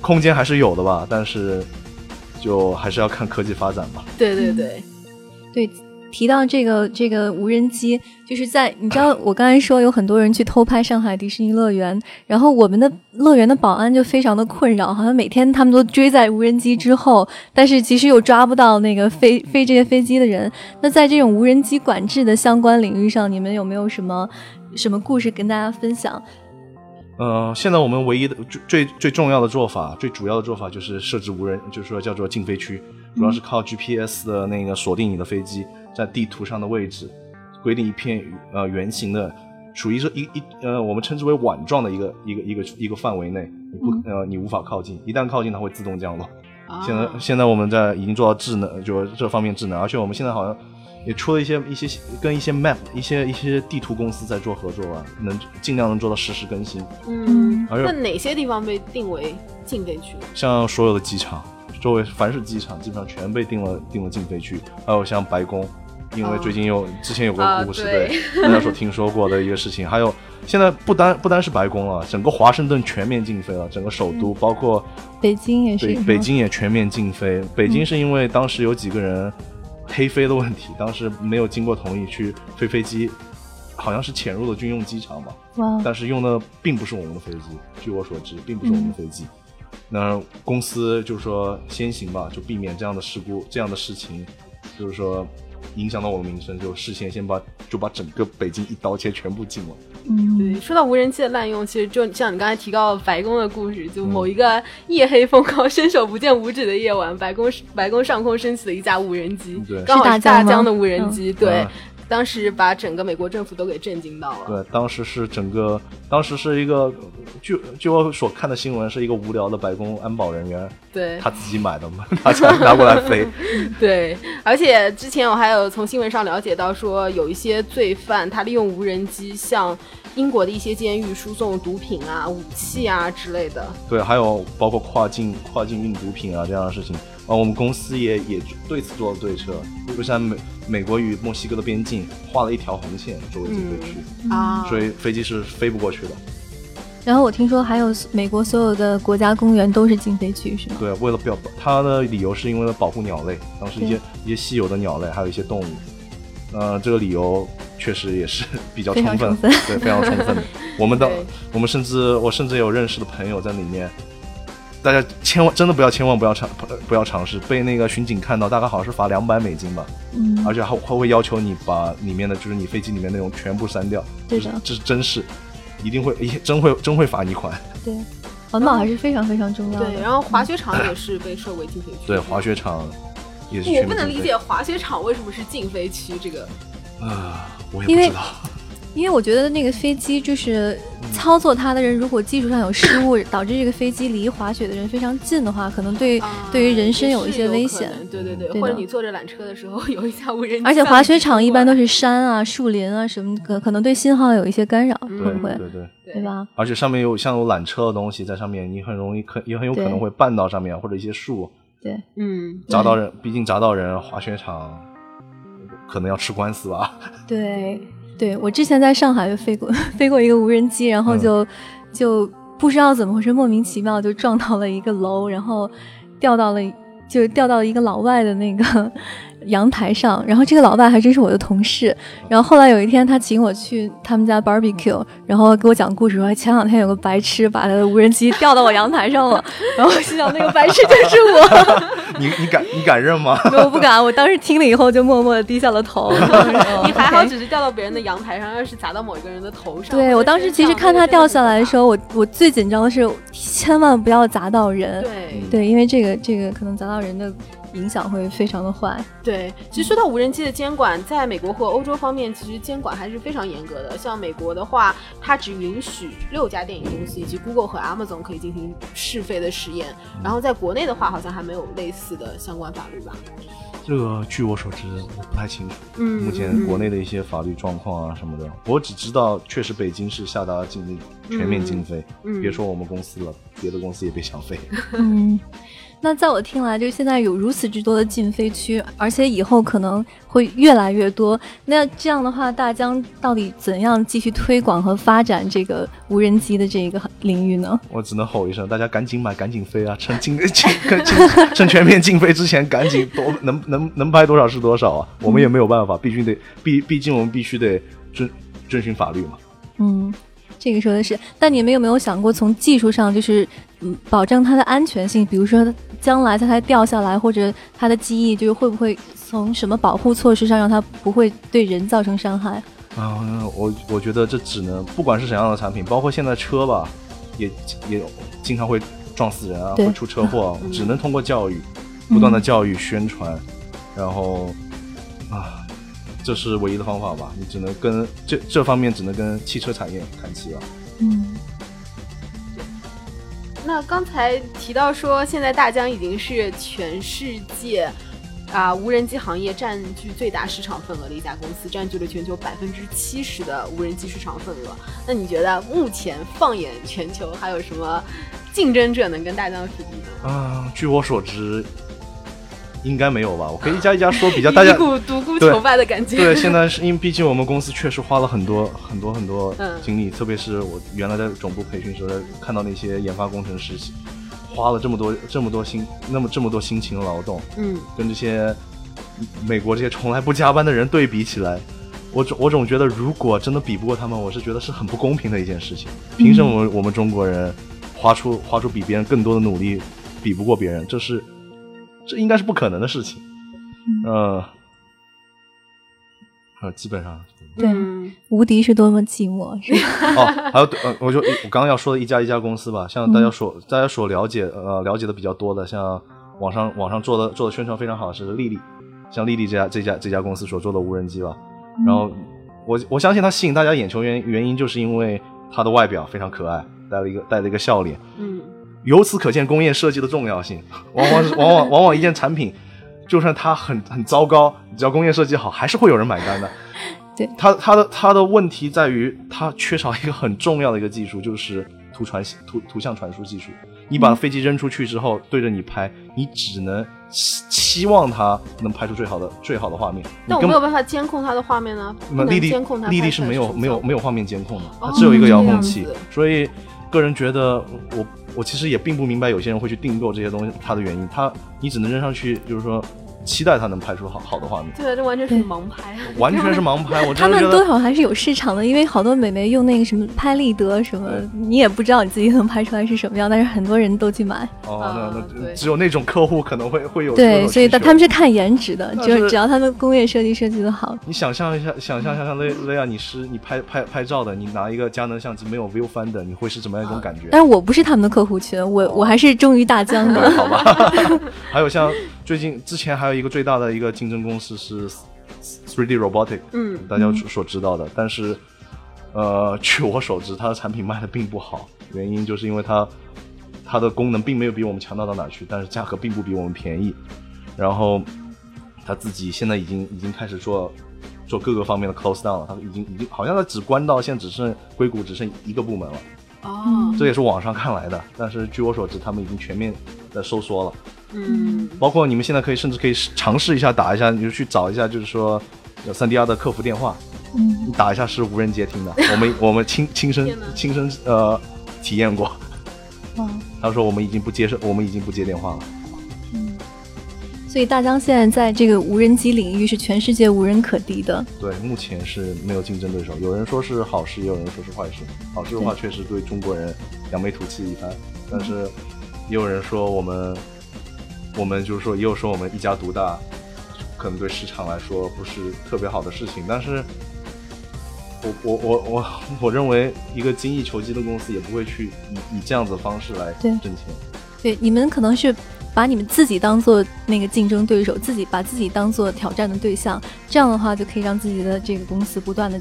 空间还是有的吧，但是就还是要看科技发展吧。对对对，对，提到这个这个无人机，就是在你知道我刚才说有很多人去偷拍上海迪士尼乐园，然后我们的乐园的保安就非常的困扰，好像每天他们都追在无人机之后，但是其实又抓不到那个飞飞这些飞机的人。那在这种无人机管制的相关领域上，你们有没有什么什么故事跟大家分享？呃，现在我们唯一的最最最重要的做法，最主要的做法就是设置无人，就是说叫做禁飞区，主要是靠 GPS 的那个锁定你的飞机在地图上的位置，规定一片呃圆形的，属于是一一呃我们称之为碗状的一个一个一个一个范围内，你不、呃你无法靠近，一旦靠近它会自动降落。啊现在现在我们在已经做到智能，就这方面智能，而且我们现在好像也出了一些一些跟一些 map 一些一些地图公司在做合作吧，能尽量能做到实时更新。嗯，还有那哪些地方被定为禁飞区？像所有的机场，周围凡是机场，基本上全被定了定了禁飞区，还有像白宫，因为最近有之前有啊个故事，对对大家所听说过的一个事情，还有现在不单不单是白宫了，整个华盛顿全面禁飞了，整个首都包括北京也是北京也全面禁飞。北京是因为当时有几个人黑飞的问题，当时没有经过同意去飞飞机，好像是潜入了军用机场吧，哇，但是用的并不是我们的飞机，据我所知，并不是我们的飞机。那公司就是说先行吧，就避免这样的事故、这样的事情，就是说影响到我的名声，就事先先把就把整个北京一刀切全部禁了。嗯，对，说到无人机的滥用，其实就像你刚才提到白宫的故事，就某一个夜黑风高、伸手不见五指的夜晚，白宫白宫上空升起了一架无人机，对刚好是大疆的无人机，对。嗯当时把整个美国政府都给震惊到了。对，当时是整个，当时是一个，据据我所看的新闻，是一个无聊的白宫安保人员，对他自己买的嘛，他才拿过来飞。对，而且之前我还有从新闻上了解到说，有一些罪犯他利用无人机向英国的一些监狱输送毒品啊、武器啊之类的。对，还有包括跨境跨境运毒品啊这样的事情，啊，我们公司也也对此做了对策，就像美美国与墨西哥的边境画了一条红线作为禁飞区，啊，所以飞机是飞不过去的。然后我听说还有美国所有的国家公园都是禁飞区，是吗？对，为了表，它的理由是因为了保护鸟类，当时一些一些稀有的鸟类，还有一些动物，呃，这个理由确实也是比较充分，充分。对，非常充分。的。我们的我们甚至我甚至有认识的朋友在里面，大家千万真的不要千万不要尝不要尝试，被那个巡警看到，大概好像是罚两百美金吧，嗯，而且还还会要求你把里面的就是你飞机里面内容全部删掉，对的这是真事一定会 真会真会罚你款。对，环保还是非常非常重要的。对，然后滑雪场也是被设为禁飞区。对，滑雪场也是我不能理解滑雪场为什么是禁飞区这个。啊，我也不知道。因为我觉得那个飞机就是操作它的人，如果技术上有失误，导致这个飞机离滑雪的人非常近的话，可能对、啊对于人身有一些危险。对对对，对或者你坐着缆车的时候有一架无人机，而且滑雪场一般都是是山啊、树林啊什么，可可能对信号有一些干扰，会对不会？对对，对？吧？而且上面有像有缆车的东西在上面，你很容易可也很有可能会绊到上面，或者一些树对，嗯，砸到人。毕竟砸到人，滑雪场可能要吃官司吧。对，对我之前在上海就飞过 飞过一个无人机，然后就、就不知道怎么回事，莫名其妙就撞到了一个楼，然后掉到了就掉到了一个老外的那个阳台上，然后这个老外还真是我的同事，然后后来有一天他请我去他们家 barbecue，然后给我讲故事说前两天有个白痴把他的无人机掉到我阳台上了，然后我心想那个白痴就是我。你你敢你敢认吗？我不敢，我当时听了以后就默默的低下了头。你还好，只是掉到别人的阳台上，要是砸到某一个人的头上。对我当时其实看他掉下来的时候，候，我我最紧张的是千万不要砸到人。对对，因为这个这个可能砸到人的影响会非常的坏。对，其实说到无人机的监管，在美国和欧洲方面，其实监管还是非常严格的。像美国的话，它只允许六家电影公司以及 Google 和 Amazon 可以进行试飞的实验，然后在国内的话，好像还没有类似的相关法律吧？这个据我所知，我不太清楚。嗯目前国内的一些法律状况啊什么的，我只知道确实北京是下达了禁令，全面禁飞。嗯别说我们公司了，别的公司也别想飞。嗯，那在我听来，就是现在有如此之多的禁飞区，而且以后可能会越来越多。那这样的话，大疆到底怎样继续推广和发展这个无人机的这个领域呢？我只能吼一声，大家赶紧买，赶紧飞啊！趁禁禁禁趁全面禁飞之前，赶紧多能能能拍多少是多少啊！我们也没有办法，必须得毕毕竟我们必须得遵遵循法律嘛。嗯，这个说的是。但你们有没有想过，从技术上就是嗯，保证它的安全性？比如说，将来它它掉下来，或者它的机翼，就是会不会从什么保护措施上让它不会对人造成伤害？啊、我我觉得这只能不管是怎样的产品，包括现在车吧，也也经常会撞死人啊，会出车祸，只能通过教育，不断的教育宣传，然后啊，这是唯一的方法吧。你只能跟这这方面只能跟汽车产业谈齐了。嗯那刚才提到说，现在大疆已经是全世界啊、无人机行业占据最大市场份额的一家公司，占据了全球百分之七十的无人机市场份额。那你觉得目前放眼全球，还有什么竞争者能跟大疆匹敌呢？啊，据我所知，应该没有吧？我可以一家一家说，比较 大家一股独孤求败的感觉。对，现在是因为毕竟我们公司确实花了很多很多很多精力，特别是我原来在总部培训时候，看到那些研发工程师花了这么多这么多心，那么这么多辛勤劳动，嗯，跟这些美国这些从来不加班的人对比起来，我总我总觉得如果真的比不过他们，我是觉得是很不公平的一件事情。凭什么我们中国人花出花出比别人更多的努力，比不过别人？这是。这应该是不可能的事情，呃，呃，基本上对，无敌是多么寂寞，是吧？哦，还有呃，我就我刚刚要说的一家一家公司吧，像大家所大家所了解呃了解的比较多的，像网上网上做的做的宣传非常好是丽丽，像丽丽这家这家这家公司所做的无人机吧，然后我我相信它吸引大家眼球原原因就是因为它的外表非常可爱，带了一个带了一个笑脸，嗯。由此可见，工业设计的重要性，往往是往往往往一件产品，就算它很很糟糕，只要工业设计好，还是会有人买单的。对，它它的它的问题在于，它缺少一个很重要的一个技术，就是图传图图像传输技术。你把飞机扔出去之后，对着你拍，你只能期期望它能拍出最好的最好的画面。那我没有办法监控它的画面呢。那丽丽监控它，丽丽是没有没有没有画面监控的，它只有一个遥控器，所以个人觉得我。我其实也并不明白有些人会去订购这些东西，它的原因，它你只能扔上去，就是说。期待他能拍出好好的画面。对，这完全是盲拍，完全是盲拍。我他们多少还是有市场的，因为好多美眉用那个什么拍立得什么，你也不知道你自己能拍出来是什么样，但是很多人都去买。哦，那那只有那种客户可能会 会有。对，所以他们是看颜值的，就是只要他们工业设计设计的好。你想象一下，想象一下，像雷雷亚，你是 你拍拍拍照的，你拿一个佳能相机没有 view 翻的，你会是怎么样一种感觉？但是我不是他们的客户群，我我还是忠于大疆的。好吧。还有像。最近之前还有一个最大的一个竞争公司是 Three D Robotic，嗯，大家所知道的。但是，呃，据我所知，它的产品卖的并不好，原因就是因为它它的功能并没有比我们强大到哪去，但是价格并不比我们便宜。然后，他自己现在已经已经开始做做各个方面的 close down 了，他已经已经好像他只关到现在只剩硅谷只剩一个部门了。哦，这也是网上看来的。但是据我所知，他们已经全面的收缩了。嗯，包括你们现在可以甚至可以尝试一下打一下，你就去找一下，就是说有三 D R 的客服电话，嗯，你打一下是无人接听的。我们我们亲亲身亲身呃体验过。嗯，他说我们已经不接受，我们已经不接电话了。嗯，所以大疆现在在这个无人机领域是全世界无人可敌的。对，目前是没有竞争对手。有人说是好事，也有人说是坏事。好事的话，确实对中国人扬眉吐气一番，但是也有人说我们。我们就是说，也有说我们一家独大，可能对市场来说不是特别好的事情。但是，我我我我我认为，一个精益求精的公司也不会去以以这样子的方式来挣钱。对，你们可能是把你们自己当做那个竞争对手，自己把自己当做挑战的对象，这样的话就可以让自己的这个公司不断的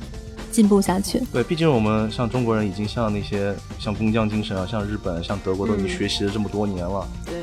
进步下去。对，毕竟我们像中国人已经像那些像工匠精神啊，像日本、像德国都已经学习了这么多年了。对。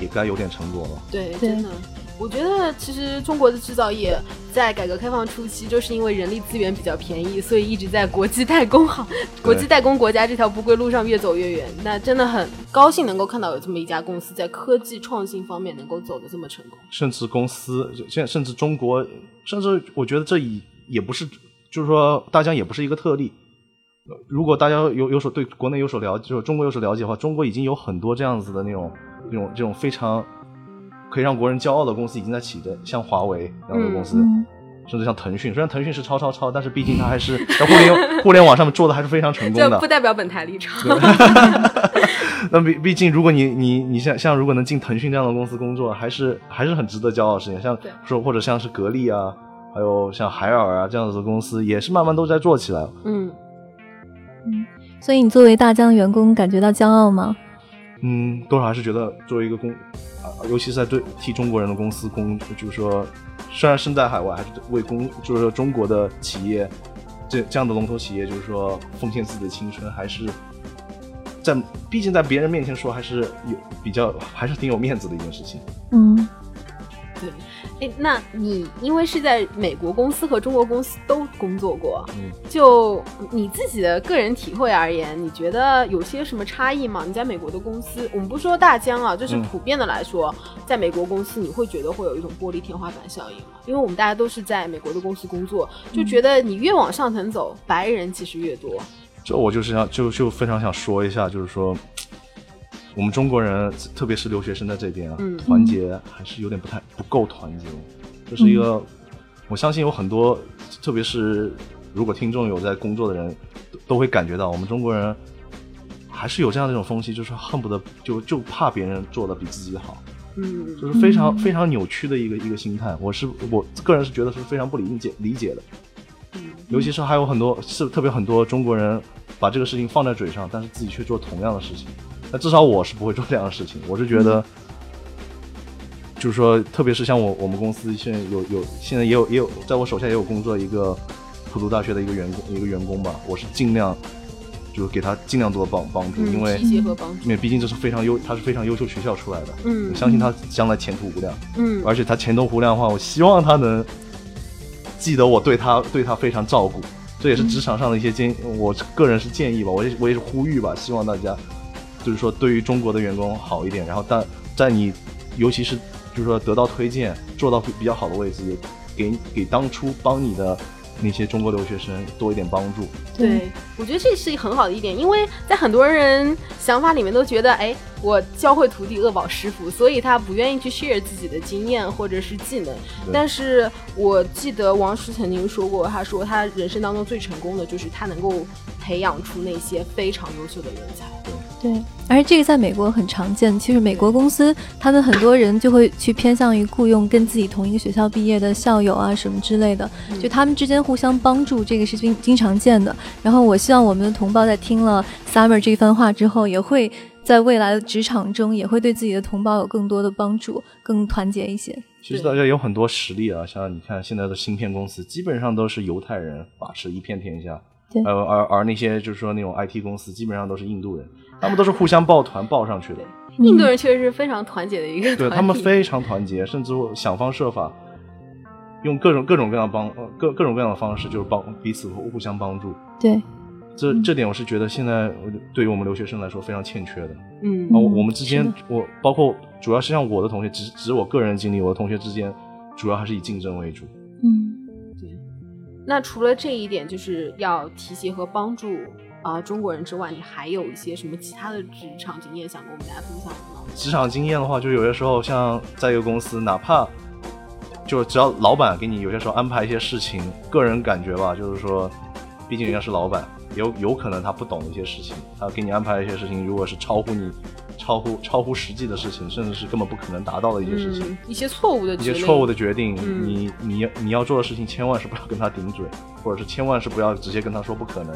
也该有点成果了。对，真的，我觉得其实中国的制造业在改革开放初期，就是因为人力资源比较便宜，所以一直在国际代工行、国际代工国家这条不归路上越走越远。那真的很高兴能够看到有这么一家公司在科技创新方面能够走得这么成功。甚至公司现，甚至中国，甚至我觉得这已也不是，就是说大疆也不是一个特例。如果大家有有所对国内有所了解，就是中国有所了解的话，中国已经有很多这样子的那种。那种这种非常可以让国人骄傲的公司已经在起的，像华为这样的公司，甚至像腾讯。虽然腾讯是超超超，但是毕竟它还是在互联互联网上面做的还是非常成功的。不代表本台立场。那毕毕竟，如果你你你像像如果能进腾讯这样的公司工作，还是还是很值得骄傲的事情。像说或者像是格力啊，还有像海尔啊这样子的公司，也是慢慢都在做起来。嗯嗯，所以你作为大疆员工，感觉到骄傲吗？嗯，多少还是觉得作为一个公啊，尤其是在对替中国人的公司工，就是说，虽然身在海外，还是为公，就是说中国的企业，这这样的龙头企业，就是说奉献自己的青春，还是在，毕竟在别人面前说，还是有比较，还是挺有面子的一件事情。嗯，对，哎，那你因为是在美国公司和中国公司都工作过，嗯，就你自己的个人体会而言，你觉得有些什么差异吗？你在美国的公司，我们不说大疆啊，就是嗯普遍的来说，在美国公司，你会觉得会有一种玻璃天花板效应吗？因为我们大家都是在美国的公司工作，就觉得你越往上层走，白人其实越多。这我就是想就就非常想说一下，就是说，我们中国人，特别是留学生在这边啊，嗯团结还是有点不太不够团结。这是一个，我相信有很多，特别是如果听众有在工作的人，都都会感觉到，我们中国人还是有这样的一种风气，就是恨不得就就怕别人做的比自己好，嗯就是非常非常扭曲的一个一个心态。我是我个人是觉得是非常不理解理解的。尤其是还有很多是特别很多中国人把这个事情放在嘴上，但是自己却做同样的事情。那至少我是不会做这样的事情。我是觉得，就是说，特别是像我我们公司现在有有现在也有也有在我手下也有工作一个普渡大学的一个员工一个员工吧，我是尽量就是给他尽量多的帮帮助，因为因为毕竟这是非常优，他是非常优秀学校出来的，嗯我相信他将来前途无量。嗯而且他前途无量的话，我希望他能记得我对他对他非常照顾，这也是职场上的一些建，我个人是建议吧，我也我也是呼吁吧，希望大家就是说对于中国的员工好一点，然后但在你尤其是就是说得到推荐，做到比较好的位置，也给给当初帮你的那些中国留学生多一点帮助。对，我觉得这是很好的一点，因为在很多人想法里面都觉得，哎，我教会徒弟，恶保师傅，所以他不愿意去 share 自己的经验或者是技能。但是我记得王石曾经说过，他说他人生当中最成功的就是他能够培养出那些非常优秀的人才。对，而这个在美国很常见。其实美国公司他们很多人就会去偏向于雇佣跟自己同一个学校毕业的校友啊什么之类的，就他们之间互相帮助，这个是经经常见的。然后我希望我们的同胞在听了 Summer 这番话之后，也会在未来的职场中也会对自己的同胞有更多的帮助，更团结一些。其实大家有很多实例啊，像你看现在的芯片公司，基本上都是犹太人把持一片天下。对呃，而而那些就是说那种 IT 公司，基本上都是印度人，他们都是互相抱团抱上去的。印度人确实是非常团结的一个，对他们非常团结，甚至想方设法用各种各种各样的帮呃各各种各样的方式，就是帮彼此互互相帮助。对，这这点我是觉得现在呃对于我们留学生来说非常欠缺的。嗯啊，我我们之间，我包括主要是像我的同学，只只是我个人经历，我的同学之间主要还是以竞争为主。嗯。那除了这一点，就是要提携和帮助啊、啊中国人之外，你还有一些什么其他的职场经验想跟我们大家分享的吗？职场经验的话，就有些时候像在一个公司，哪怕就只要老板给你有些时候安排一些事情，个人感觉吧，就是说，毕竟人家是老板，有有可能他不懂一些事情，他给你安排一些事情，如果是超乎你、超乎超乎实际的事情，甚至是根本不可能达到的一些事情，嗯，一些错误的决定，一些错误的决定，嗯你你要你要做的事情，千万是不要跟他顶嘴，或者是千万是不要直接跟他说不可能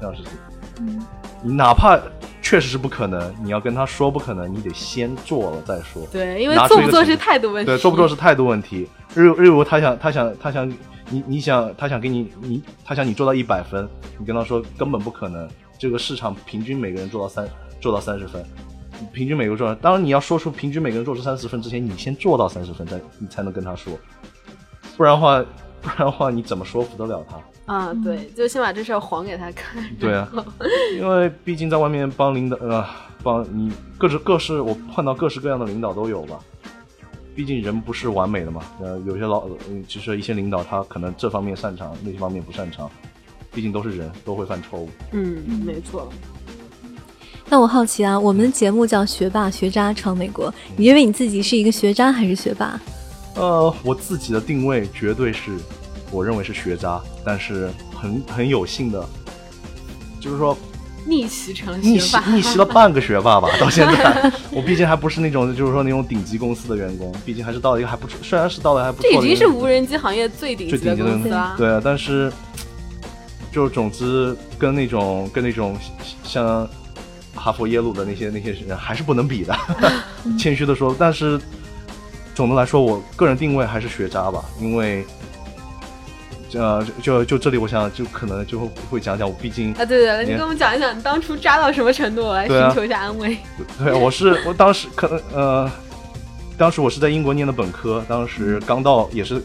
这样的事情。嗯你哪怕确实是不可能，你要跟他说不可能，你得先做了再说。对，因为做不做是态度问题，对，做不做是态度问题。例如，例如他想他想他想你你想他想给你你他想你做到一百分，你跟他说根本不可能，这个市场平均每个人做到三做到三十分，平均每个人做。当然你要说出平均每个人做出三十分之前，你先做到三十分，再你才能跟他说，不然的话不然的话你怎么说服得了他？啊，对，就先把这事儿还给他看。对啊，因为毕竟在外面帮领导，呃，帮你各式各式，我碰到各式各样的领导都有吧。毕竟人不是完美的嘛，呃，有些老，嗯就是一些领导他可能这方面擅长，那些方面不擅长，毕竟都是人，都会犯错误。嗯，没错。那我好奇啊，我们的节目叫《学霸学渣闯美国》，你认为你自己是一个学渣还是学霸？呃，我自己的定位绝对是，我认为是学渣，但是很很有幸的，就是说逆袭成了逆袭，逆袭了半个学霸吧，到现在，我毕竟还不是那种就是说那种顶级公司的员工，毕竟还是到了一个还不错，虽然是到了还不错这已经是无人机行业最顶级的最顶级的公司了。对啊，但是就总之跟那种跟那种像哈佛、耶鲁的那些那些人还是不能比的，谦虚的说。但是总的来说，我个人定位还是学渣吧，因为。呃，就就就这里，我想就可能就会会讲讲，我毕竟啊，对对对，你你跟我们讲一讲你当初渣到什么程度，我来寻求一下安慰。对，我是我当时可能呃，当时我是在英国念的本科，当时刚到，也是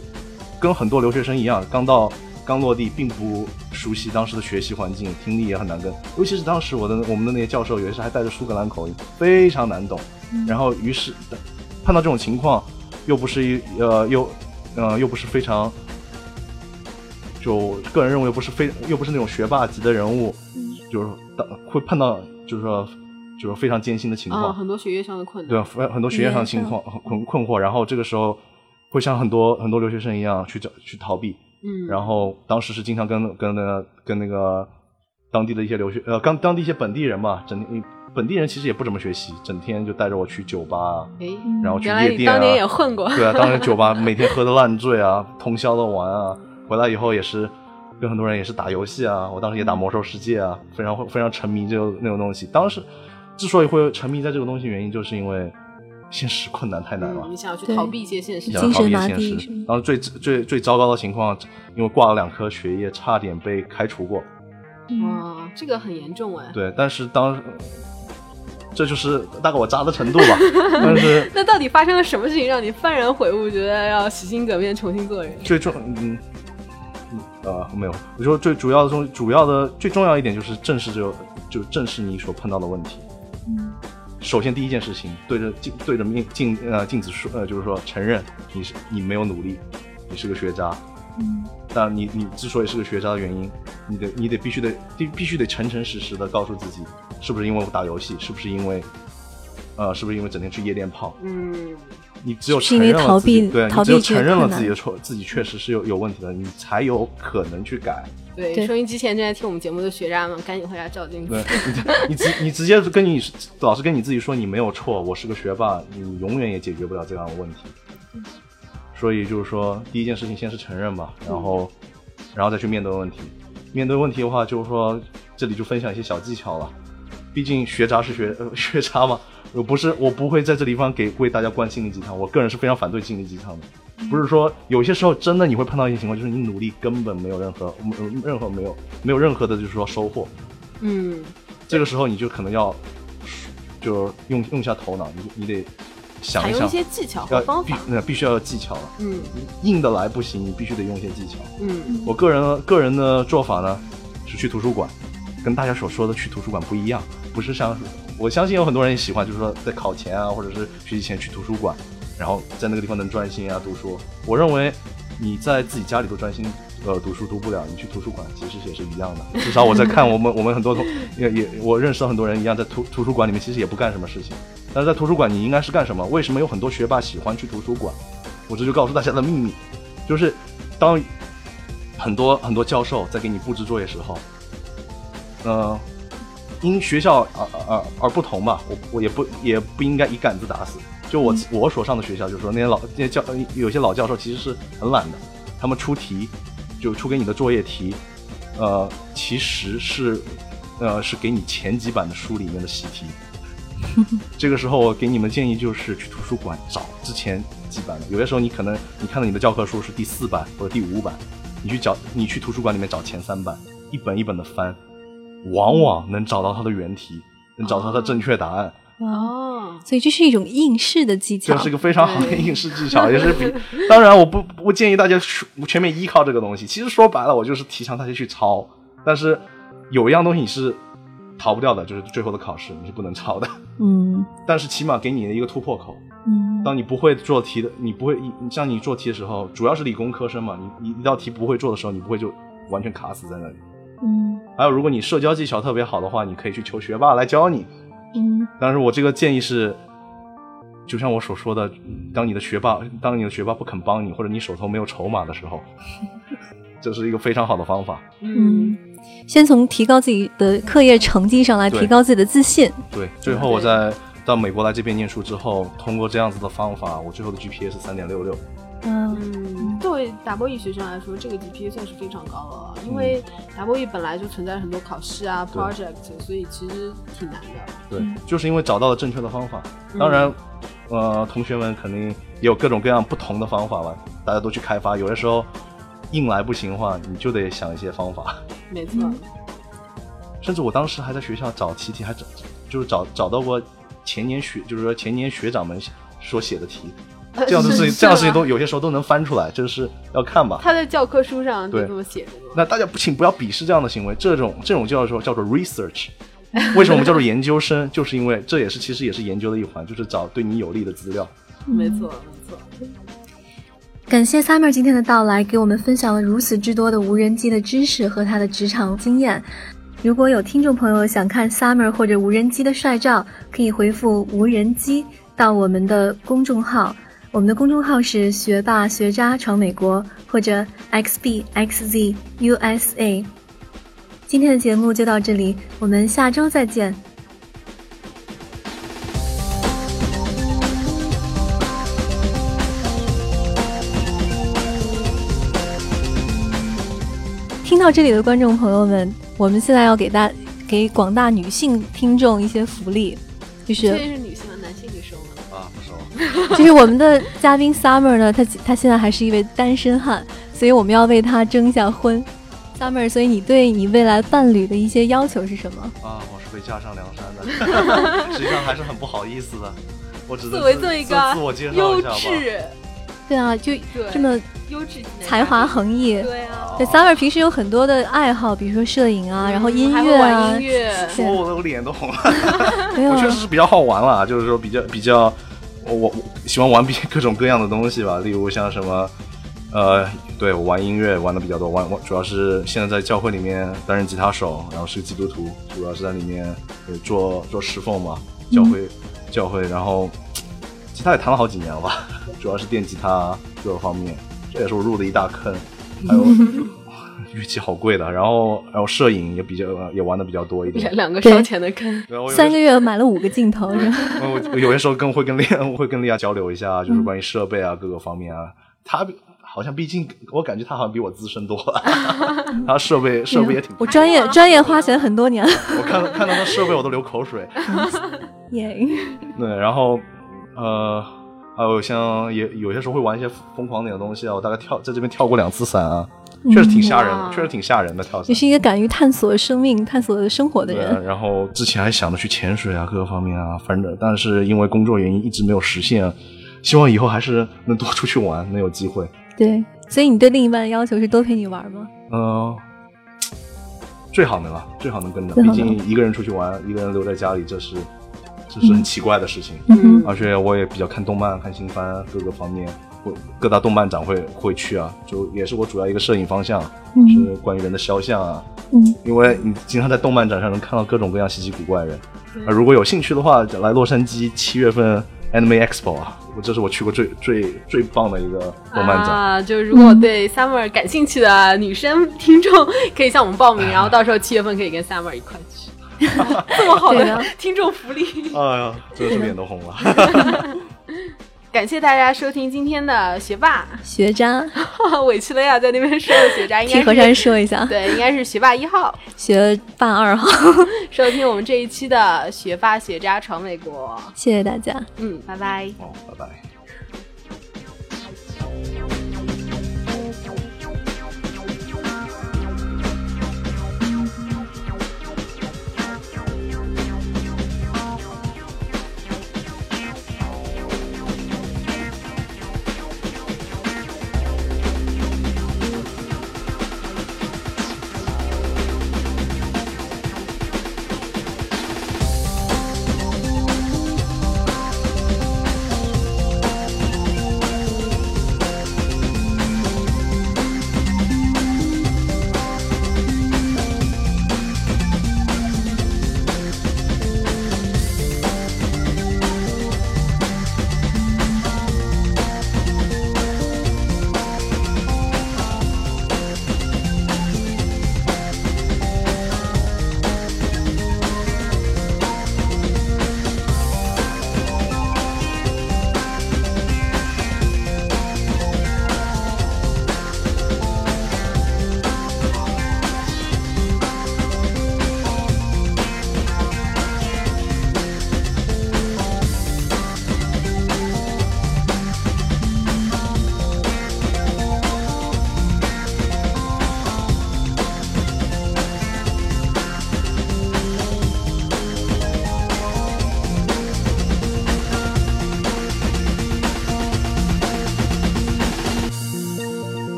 跟很多留学生一样，刚到刚落地，并不熟悉当时的学习环境，听力也很难跟。尤其是当时我的我们的那些教授，有些还带着苏格兰口音，非常难懂。然后于是碰到这种情况，又不是一呃又呃又不是非常，就个人认为又不是非又不是那种学霸级的人物，就是当会碰到就是说就是非常艰辛的情况。啊，很多学业上的困难。对，很很多学业上的情况困困惑，然后这个时候会像很多很多留学生一样去找去逃避，嗯，然后当时是经常跟跟那个跟那个当地的一些留学呃，刚当地一些本地人嘛，整天本地人其实也不怎么学习，整天就带着我去酒吧，哎，然后去夜店你当年也啊，混过。对啊，当年酒吧每天喝的烂醉啊，通宵的玩啊，回来以后也是跟很多人也是打游戏啊，我当时也打魔兽世界啊，非常非常沉迷这种那种东西。当时之所以会沉迷在这个东西，原因就是因为现实困难太难了嗯，。你想要去逃避一些现实想要逃避精神麻现实痹是吗。当时最最最糟糕的情况，因为挂了两科学业，差点被开除过。哇，这个很严重哎。对，但是当这就是大概我渣的程度吧。但是 那到底发生了什么事情让你幡然悔悟，觉得要洗心革面，重新做人？最重，嗯，嗯呃，没有，我说最主要的东，主要的最重要一点就是正视这个，就正视你所碰到的问题。嗯首先第一件事情，对着镜对着面镜呃镜子说，呃，就是说承认你是你没有努力，你是个学渣。嗯但你你之所以是个学渣的原因，你得你得必须得必必须得诚诚实实的告诉自己，是不是因为我打游戏，是不是因为，呃，是不是因为整天去夜店泡？嗯，你只有承认了逃自己，避对，逃避你只有承认了自己的错，自己确实是有有问题的，你才有可能去改。对，对收音机前正在听我们节目的学渣们，赶紧回家照镜子。你，你直你直接跟你老是跟你自己说你没有错，我是个学霸，你永远也解决不了这样的问题。所以就是说，第一件事情先是承认吧，然后，然后再去面对问题。面对问题的话，就是说这里就分享一些小技巧了。毕竟学渣是学呃 学渣嘛，我不是我不会在这地方给为大家灌心灵鸡汤，我个人是非常反对心灵鸡汤的。不是说有些时候真的你会碰到一些情况，就是你努力根本没有任何没有任何没有没有任何的就是说收获，嗯，这个时候你就可能要就用用一下头脑，你你得想一想用一，些技巧和方法。那必须要有技巧了，嗯硬的来不行，你必须得用一些技巧。嗯我个人个人的做法呢是去图书馆，跟大家所说的去图书馆不一样，不是像我相信有很多人也喜欢，就是说在考前啊或者是学习前去图书馆，然后在那个地方能专心啊读书。我认为你在自己家里都专心呃读书读不了，你去图书馆其实也是一样的。至少我在看我们我们很多同也也我认识到很多人一样，在图图书馆里面其实也不干什么事情，但是在图书馆你应该是干什么？为什么有很多学霸喜欢去图书馆？我这就告诉大家的秘密，就是当很多很多教授在给你布置作业时候，呃，因学校而而而不同吧，我我也不也不应该一竿子打死。就我、我所上的学校，就是说那些老那些教有些老教授其实是很懒的，他们出题就出给你的作业题，呃，其实是呃是给你前几版的书里面的习题。这个时候我给你们建议就是去图书馆找之前几版的，有些时候你可能你看到你的教科书是第四版或者第五版，你去找你去图书馆里面找前三版，一本一本的翻，往往能找到它的原题，能找到它正确答案。哇，哦，所以这是一种应试的技巧这。是一个非常好的应试技巧，也是比 当然我不不建议大家全全面依靠这个东西。其实说白了，我就是提倡大家去抄，但是有一样东西你是逃不掉的，就是最后的考试你是不能抄的。嗯 但是起码给你的一个突破口。嗯当你不会做题的，你不会，你像你做题的时候，主要是理工科生嘛，你你一道题不会做的时候，你不会就完全卡死在那里。嗯还有，如果你社交技巧特别好的话，你可以去求学霸来教你。嗯但是我这个建议是，就像我所说的，当你的学霸，当你的学霸不肯帮你，或者你手头没有筹码的时候，这是一个非常好的方法。嗯，先从提高自己的课业成绩上来提高自己的自信。对，最后我在到美国来这边念书之后，通过这样子的方法，我最后的 GPA 是三点六六。嗯嗯，作为 W 学生来说，这个 GPA 算是非常高了，因为 W 本来就存在很多考试啊、project，所以其实挺难的。对，就是因为找到了正确的方法。当然，呃，同学们肯定也有各种各样不同的方法吧，大家都去开发。有的时候硬来不行的话，你就得想一些方法。没错，甚至我当时还在学校找题题，还找就是找找到过前年学，就是说前年学长们所写的题。这样的事情，这样的事情都有些时候都能翻出来，就是要看吧。他在教科书上就这么写的。那大家不请不要鄙视这样的行为，这种这种叫做叫做 research。为什么我们叫做研究生？就是因为这也是其实也是研究的一环，就是找对你有利的资料。没错，没错。感谢 Summer 今天的到来，给我们分享了如此之多的无人机的知识和他的职场经验。如果有听众朋友想看 Summer 或者无人机的帅照，可以回复“无人机”到我们的公众号。我们的公众号是“学霸学渣闯美国”或者 “xbxzusa”。今天的节目就到这里，我们下周再见。听到这里的观众朋友们，我们现在要给大给广大女性听众一些福利，就是 就是我们的嘉宾 Summer 呢，他他现在还是一位单身汉，所以我们要为他征一下婚。Summer，所以你对你未来伴侣的一些要求是什么？啊，我是被架上梁山的，实际上还是很不好意思的。我只作为做一个自我介绍优一下吧。质，对啊，就这么优质才华横溢。对啊，对，Summer 平时有很多的爱好，比如说摄影啊，然后音乐啊。音乐。说我的脸都红了。没有啊我确实是比较好玩啦，就是说比较比较，我我我喜欢玩比 各种各样的东西吧，例如像什么，呃，对我玩音乐玩的比较多，玩玩主要是现在在教会里面担任吉他手，然后是个基督徒，主要是在里面呃做做侍奉嘛，教会、教会，然后吉他也弹了好几年了吧，主要是电吉他各个方面，这也是我入的一大坑，还有。乐器好贵的，然后然后摄影也比较也玩的比较多一点两。个烧钱的坑。三个月买了五个镜头，是吧？我我有些时候跟会跟利亚 会跟利亚交流一下，就是关于设备啊各个方面啊。他好像毕竟我感觉他好像比我资深多了，他设备设备也挺。我专业专业花钱很多年了。我看到看到他设备我都流口水。耶，对，然后呃还有像也有些时候会玩一些疯狂点的东西啊，我大概跳在这边跳过两次伞啊，确实挺吓人的，哇确实挺吓人的跳伞你。是一个敢于探索生命、探索生活的对，人。然后之前还想着去潜水啊，各个方面啊，反正但是因为工作原因一直没有实现，希望以后还是能多出去玩，能有机会。对，所以你对另一半的要求是多陪你玩吗？嗯、最好能啊，最好能跟着。毕竟一个人出去玩，一个人留在家里，这是这是很奇怪的事情。嗯而且我也比较看动漫、看新番，各个方面，会各大动漫展会会去啊，就也是我主要一个摄影方向，嗯是关于人的肖像啊。嗯，因为你经常在动漫展上能看到各种各样稀奇古怪的人。啊，如果有兴趣的话，来洛杉矶七月份 Anime Expo 啊，我这是我去过最最最棒的一个动漫展。啊，就如果对 Summer 感兴趣的女生听众，可以向我们报名，然后到时候七月份可以跟 Summer 一块去。这么好的听众福利，哎呀，真是脸都红了。感谢大家收听今天的学霸，学渣，委屈了呀，在那边说的学渣应该是山说一下，对，应该是学霸一号。学霸二号，收听我们这一期的学霸学渣闯美国，谢谢大家。嗯，拜拜。哦，拜拜。